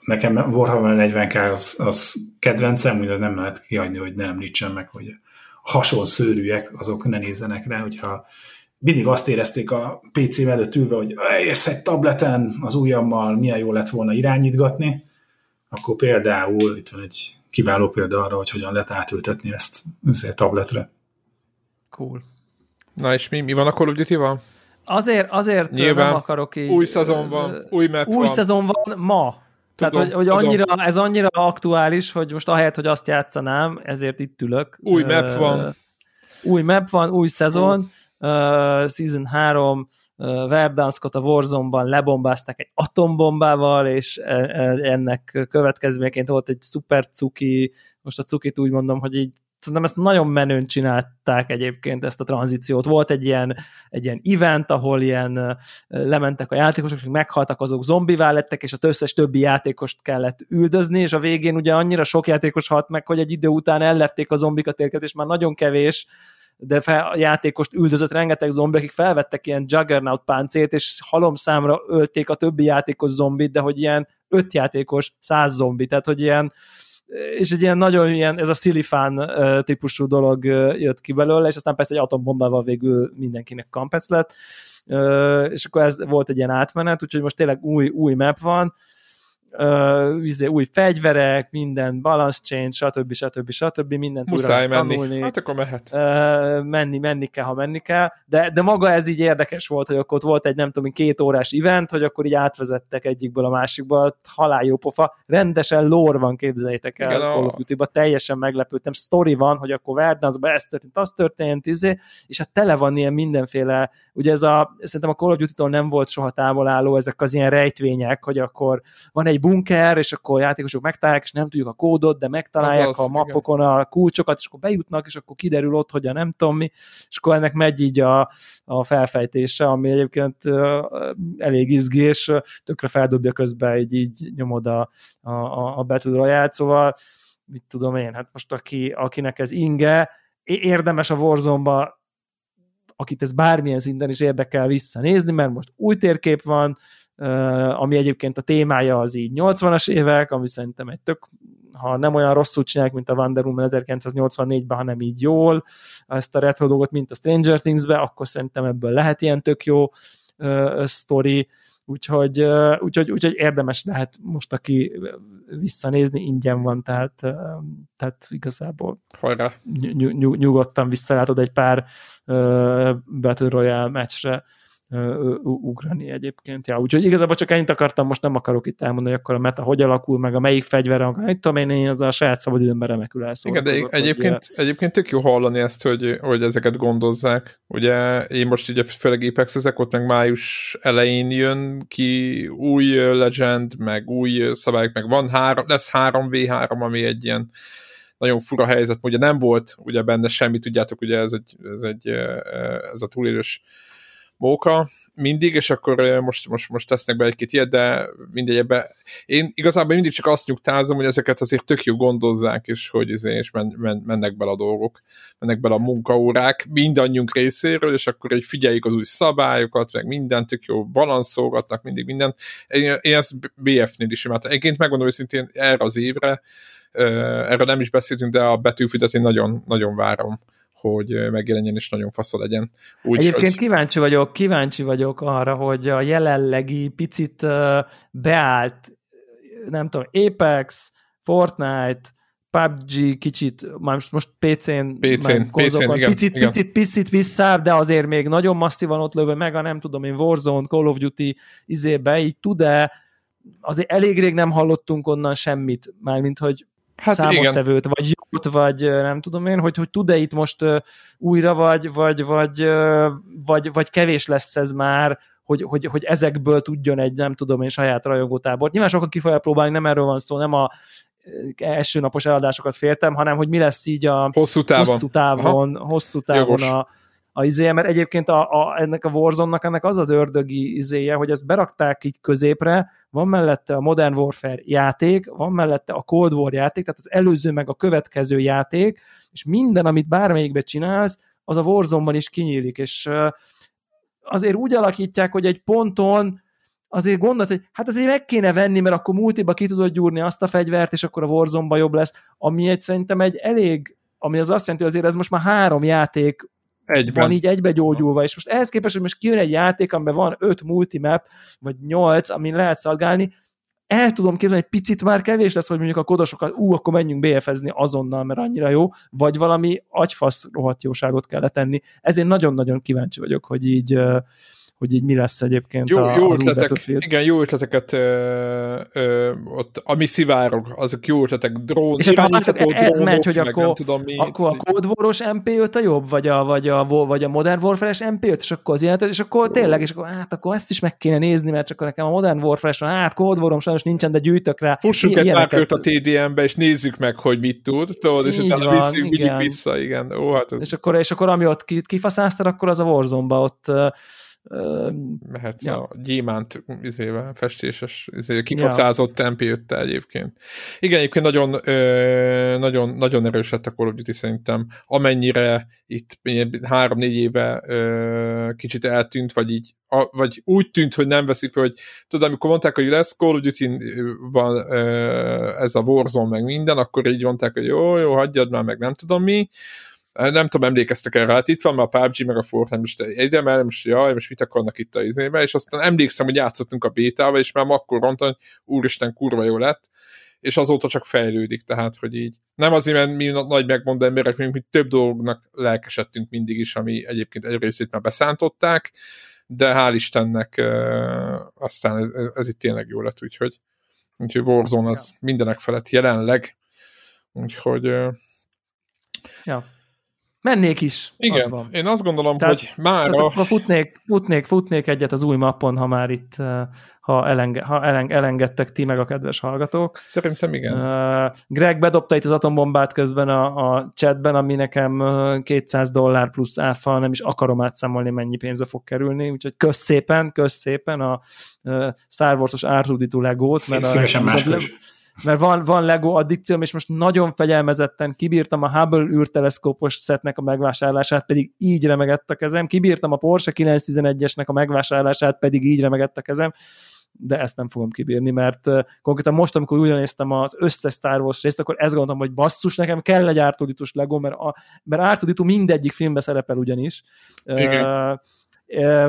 nekem Warhammer 40k az, az kedvencem, ugye nem lehet kihagyni, hogy ne említsen meg, hogy hasonló szőrűek, azok ne nézzenek rá, hogyha mindig azt érezték a PC előtt ülve, hogy ezt egy tableten az ujjammal milyen jó lett volna irányítgatni, akkor például itt van egy kiváló példa arra, hogy hogyan lehet átültetni ezt tabletre. Cool. Na és mi, mi van a Call of Duty-val? Azért, azért Nyilván nem akarok így... Új szezon van, új map Új van. szezon van ma. Tudom, Tehát, hogy, hogy annyira, ez annyira aktuális, hogy most ahelyett, hogy azt játszanám, ezért itt ülök. Új map uh, van. Új map van, új szezon. Uh, season 3 uh, Verdanskot a Warzone-ban lebombázták egy atombombával, és ennek következményeként volt egy szuper cuki, most a cukit úgy mondom, hogy így szerintem ezt nagyon menőn csinálták egyébként ezt a tranzíciót. Volt egy ilyen, egy ilyen event, ahol ilyen lementek a játékosok, és meghaltak azok zombivá lettek, és az összes többi játékost kellett üldözni, és a végén ugye annyira sok játékos halt meg, hogy egy idő után ellették a zombikat érket, és már nagyon kevés de fel, a játékost üldözött rengeteg zombi, akik felvettek ilyen Juggernaut páncélt, és halomszámra ölték a többi játékos zombit, de hogy ilyen öt játékos, száz zombi, tehát hogy ilyen és egy ilyen nagyon ilyen, ez a szilifán típusú dolog jött ki belőle, és aztán persze egy atombombával végül mindenkinek kampec lett, és akkor ez volt egy ilyen átmenet, úgyhogy most tényleg új, új map van, uh, új fegyverek, minden balance change, stb. stb. stb. mindent Muszáj újra menni. tanulni. Hát akkor mehet. Uh, menni, menni kell, ha menni kell, de, de maga ez így érdekes volt, hogy akkor ott volt egy nem tudom, két órás event, hogy akkor így átvezettek egyikből a másikba, halál jó pofa, rendesen lore van, képzeljétek el Igen, a- Call of Duty-ba, teljesen meglepődtem, story van, hogy akkor Verdanskban ez történt, az történt, izé, és hát tele van ilyen mindenféle, ugye ez a, szerintem a Call of Duty-tól nem volt soha távol álló ezek az ilyen rejtvények, hogy akkor van egy bunker, és akkor a játékosok megtalálják, és nem tudjuk a kódot, de megtalálják Azaz, a mappokon a kulcsokat, és akkor bejutnak, és akkor kiderül ott, hogy a nem tudom mi, és akkor ennek megy így a, a felfejtése, ami egyébként elég izgi, és ö, tökre feldobja közben, így, így nyomod a, a, a- Battle Royale-t, szóval mit tudom én, hát most aki, akinek ez inge, érdemes a Warzone-ba akit ez bármilyen szinten is érdekel visszanézni, mert most új térkép van, ami egyébként a témája az így 80-as évek, ami szerintem egy tök, ha nem olyan rosszul csinálják, mint a Wonder Woman 1984-ben, hanem így jól, ezt a retro dolgot, mint a Stranger Things-be, akkor szerintem ebből lehet ilyen tök jó ö, sztori, úgyhogy, úgyhogy, úgyhogy érdemes lehet most, aki visszanézni, ingyen van, tehát, tehát igazából Hajrá. ny- ny- nyugodtan visszalátod egy pár uh, Battle Royale meccsre uh, ugrani egyébként. Ja, úgyhogy igazából csak ennyit akartam, most nem akarok itt elmondani, hogy akkor a meta hogy alakul, meg a melyik fegyver, mit tudom én, én az a saját szabadidőmben remekül Igen, elszórakozok. de egyébként, egyébként tök jó hallani ezt, hogy, hogy ezeket gondozzák. Ugye én most ugye főleg Apex ezek ott meg május elején jön ki új Legend, meg új szabályok, meg van három, lesz 3v3, ami egy ilyen nagyon fura helyzet, ugye nem volt ugye benne semmi, tudjátok, ugye ez egy, ez egy ez a túlélős móka mindig, és akkor most, most, most tesznek be egy-két ilyet, de mindegy ebbe. Én igazából mindig csak azt nyugtázom, hogy ezeket azért tök jó gondozzák, és hogy izé, és men, men, mennek bele a dolgok, mennek bele a munkaórák mindannyiunk részéről, és akkor egy figyeljük az új szabályokat, meg mindent, tök jó balanszolgatnak mindig mindent. Én, én ezt BF-nél is imádtam. Egyébként megmondom őszintén erre az évre, erről nem is beszéltünk, de a betűfidet én nagyon, nagyon várom hogy megjelenjen és nagyon fasza legyen. Úgy, Egyébként hogy... kíváncsi vagyok, kíváncsi vagyok arra, hogy a jelenlegi picit beállt, nem tudom, Apex, Fortnite, PUBG kicsit, most, most PC-n, PC-n, PC-n igen, picit, igen. picit, picit visszább, de azért még nagyon masszívan ott lövő, meg a nem tudom én Warzone, Call of Duty izébe, így tud-e, azért elég rég nem hallottunk onnan semmit, mármint hogy hát számottevőt, igen. vagy jót, vagy nem tudom én, hogy, hogy tud-e itt most újra, vagy, vagy, vagy, vagy, vagy kevés lesz ez már, hogy, hogy, hogy ezekből tudjon egy, nem tudom én, saját rajongótábort. Nyilván sokan ki fogják próbálni, nem erről van szó, nem a első napos eladásokat féltem, hanem hogy mi lesz így a hosszú távon, hosszú távon, hosszú távon a, a izéje, mert egyébként a, a, ennek a Warzone-nak ennek az az ördögi izéje, hogy ezt berakták így középre, van mellette a Modern Warfare játék, van mellette a Cold War játék, tehát az előző meg a következő játék, és minden, amit bármelyikbe csinálsz, az a Warzone-ban is kinyílik, és azért úgy alakítják, hogy egy ponton azért gondolt, hogy hát azért meg kéne venni, mert akkor multiba ki tudod gyúrni azt a fegyvert, és akkor a Warzone-ba jobb lesz, ami egy szerintem egy elég, ami az azt jelenti, hogy azért ez most már három játék Egyben. van így egybe gyógyulva, és most ehhez képest, hogy most kijön egy játék, amiben van öt multimap, vagy nyolc, amin lehet szolgálni, el tudom képzelni, hogy picit már kevés lesz, hogy mondjuk a kodosokat, ú, akkor menjünk BF-ezni azonnal, mert annyira jó, vagy valami agyfasz rohadt jóságot kell tenni. Ezért nagyon-nagyon kíváncsi vagyok, hogy így hogy így mi lesz egyébként jó, a, jó az ötletek, Igen, jó ötleteket ö, ö, ott, ami szivárog, azok jó ötletek, drón, és hát ez drónok, megy, hogy akkor, nem tudom mi, akkor a War-os MP5 a jobb, vagy a, vagy a, vagy a Modern Warfare-es MP5, és akkor az ilyenet, és akkor tényleg, és akkor hát akkor ezt is meg kéne nézni, mert csak nekem a Modern Warfare-es van, hát War-om sajnos nincsen, de gyűjtök rá. Fussuk egy párkört a TDM-be, és nézzük meg, hogy mit tud, tudod, és utána visszük, vigyük vissza, igen. Ó, hát ez... és, akkor, és akkor ami ott kifaszáztad, akkor az a Warzone-ba ott mehetsz ja. a gyémánt izével, festéses, izé, kifaszázott ja. jötte egyébként. Igen, egyébként nagyon, ö, nagyon, nagyon erős lett a Call of Duty szerintem, amennyire itt három-négy éve ö, kicsit eltűnt, vagy így a, vagy úgy tűnt, hogy nem veszik fel, hogy tudod, amikor mondták, hogy lesz Call of Duty van ez a Warzone meg minden, akkor így mondták, hogy jó, jó, hagyjad már, meg nem tudom mi, Nem tudom, emlékeztek erre, hát itt van már a PUBG, meg a Fortnite, most egyre mert most jaj, most mit akarnak itt a izébe, és aztán emlékszem, hogy játszottunk a bétával, és már akkor mondtam, hogy úristen, kurva jó lett, és azóta csak fejlődik, tehát, hogy így. Nem azért, mert mi nagy megmondó emberek, mi több dolognak lelkesedtünk mindig is, ami egyébként egy részét már beszántották, de hál' Istennek aztán ez, ez, ez itt tényleg jó lett, úgyhogy, úgyhogy Warzone az ja. mindenek felett jelenleg, úgyhogy ja. Mennék is. Igen, az van. én azt gondolom, tehát, hogy már a... futnék, futnék, futnék egyet az új mappon, ha már itt, ha, elenge, ha eleng, elengedtek ti meg a kedves hallgatók. Szerintem igen. Uh, Greg bedobta itt az atombombát közben a, a chatben, ami nekem 200 dollár plusz áfa, nem is akarom átszámolni, mennyi pénzbe fog kerülni, úgyhogy kösz szépen, kösz szépen a Star Wars-os R2D2 legót. Mert Szívesen a, mert van, van Lego addikcióm, és most nagyon fegyelmezetten kibírtam a Hubble űrteleszkópos szetnek a megvásárlását, pedig így remegett a kezem, kibírtam a Porsche 911-esnek a megvásárlását, pedig így remegett a kezem, de ezt nem fogom kibírni, mert konkrétan most, amikor újra néztem az összes Star Wars részt, akkor ezt gondolom, hogy basszus, nekem kell egy ártuditus Lego, mert, a, mert ártuditu mindegyik filmbe szerepel ugyanis. Igen. Uh,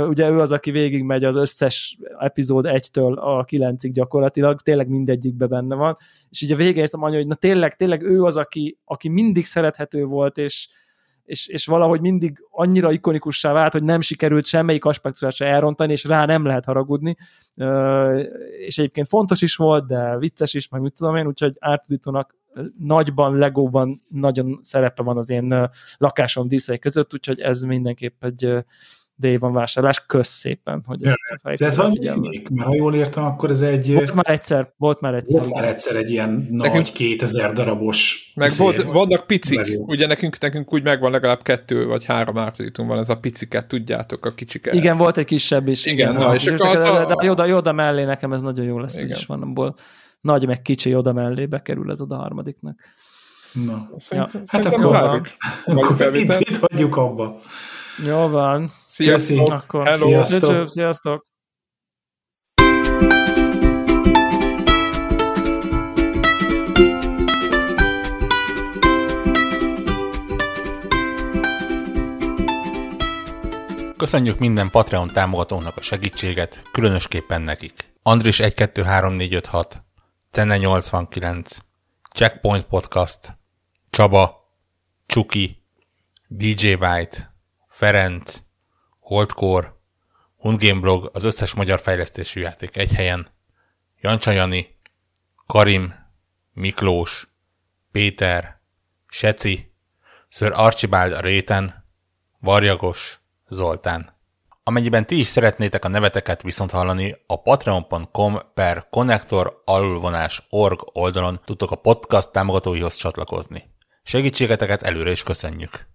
ugye ő az, aki végigmegy az összes epizód 1-től a 9-ig gyakorlatilag, tényleg mindegyikben benne van, és így a végén hiszem anya, hogy na tényleg, tényleg ő az, aki, aki mindig szerethető volt, és, és, és valahogy mindig annyira ikonikussá vált, hogy nem sikerült semmelyik aspektusát se elrontani, és rá nem lehet haragudni, és egyébként fontos is volt, de vicces is, meg mit tudom én, úgyhogy ártudítónak nagyban, legóban nagyon szerepe van az én lakásom díszei között, úgyhogy ez mindenképp egy Day van vásárlás, kösz szépen, hogy ezt ja, De ez van még, mert ha jól értem, akkor ez egy... Volt már egyszer, volt már egyszer. Volt már egyszer egy ilyen nekünk, nagy 2000 darabos... Meg volt, vannak picik, legjobb. ugye nekünk, nekünk úgy megvan legalább kettő vagy három ártudítunk van, ez a piciket, tudjátok, a kicsiket. Igen, volt egy kisebb is. Igen, igen na, és akkor de, de, de Joda, Joda mellé nekem ez nagyon jó lesz, igen. is van, abból nagy meg kicsi Joda mellé bekerül ez oda a harmadiknak. Na, szerintem, ja. hát akkor, zárjuk. Akkor itt, itt hagyjuk abba. Jó van. Sziasztok. Akkor. Hello. Sziasztok. Sziasztok. Köszönjük minden Patreon támogatónak a segítséget, különösképpen nekik. Andris 123456, Cenne 89, Checkpoint Podcast, Csaba, Csuki, DJ White, Ferenc, Holdkor, Hundgameblog, az összes magyar fejlesztésű játék egy helyen, Jancsa Jani, Karim, Miklós, Péter, Seci, Sir Archibald a réten, Varjagos, Zoltán. Amennyiben ti is szeretnétek a neveteket viszont hallani, a patreon.com per connector org oldalon tudtok a podcast támogatóihoz csatlakozni. Segítségeteket előre is köszönjük!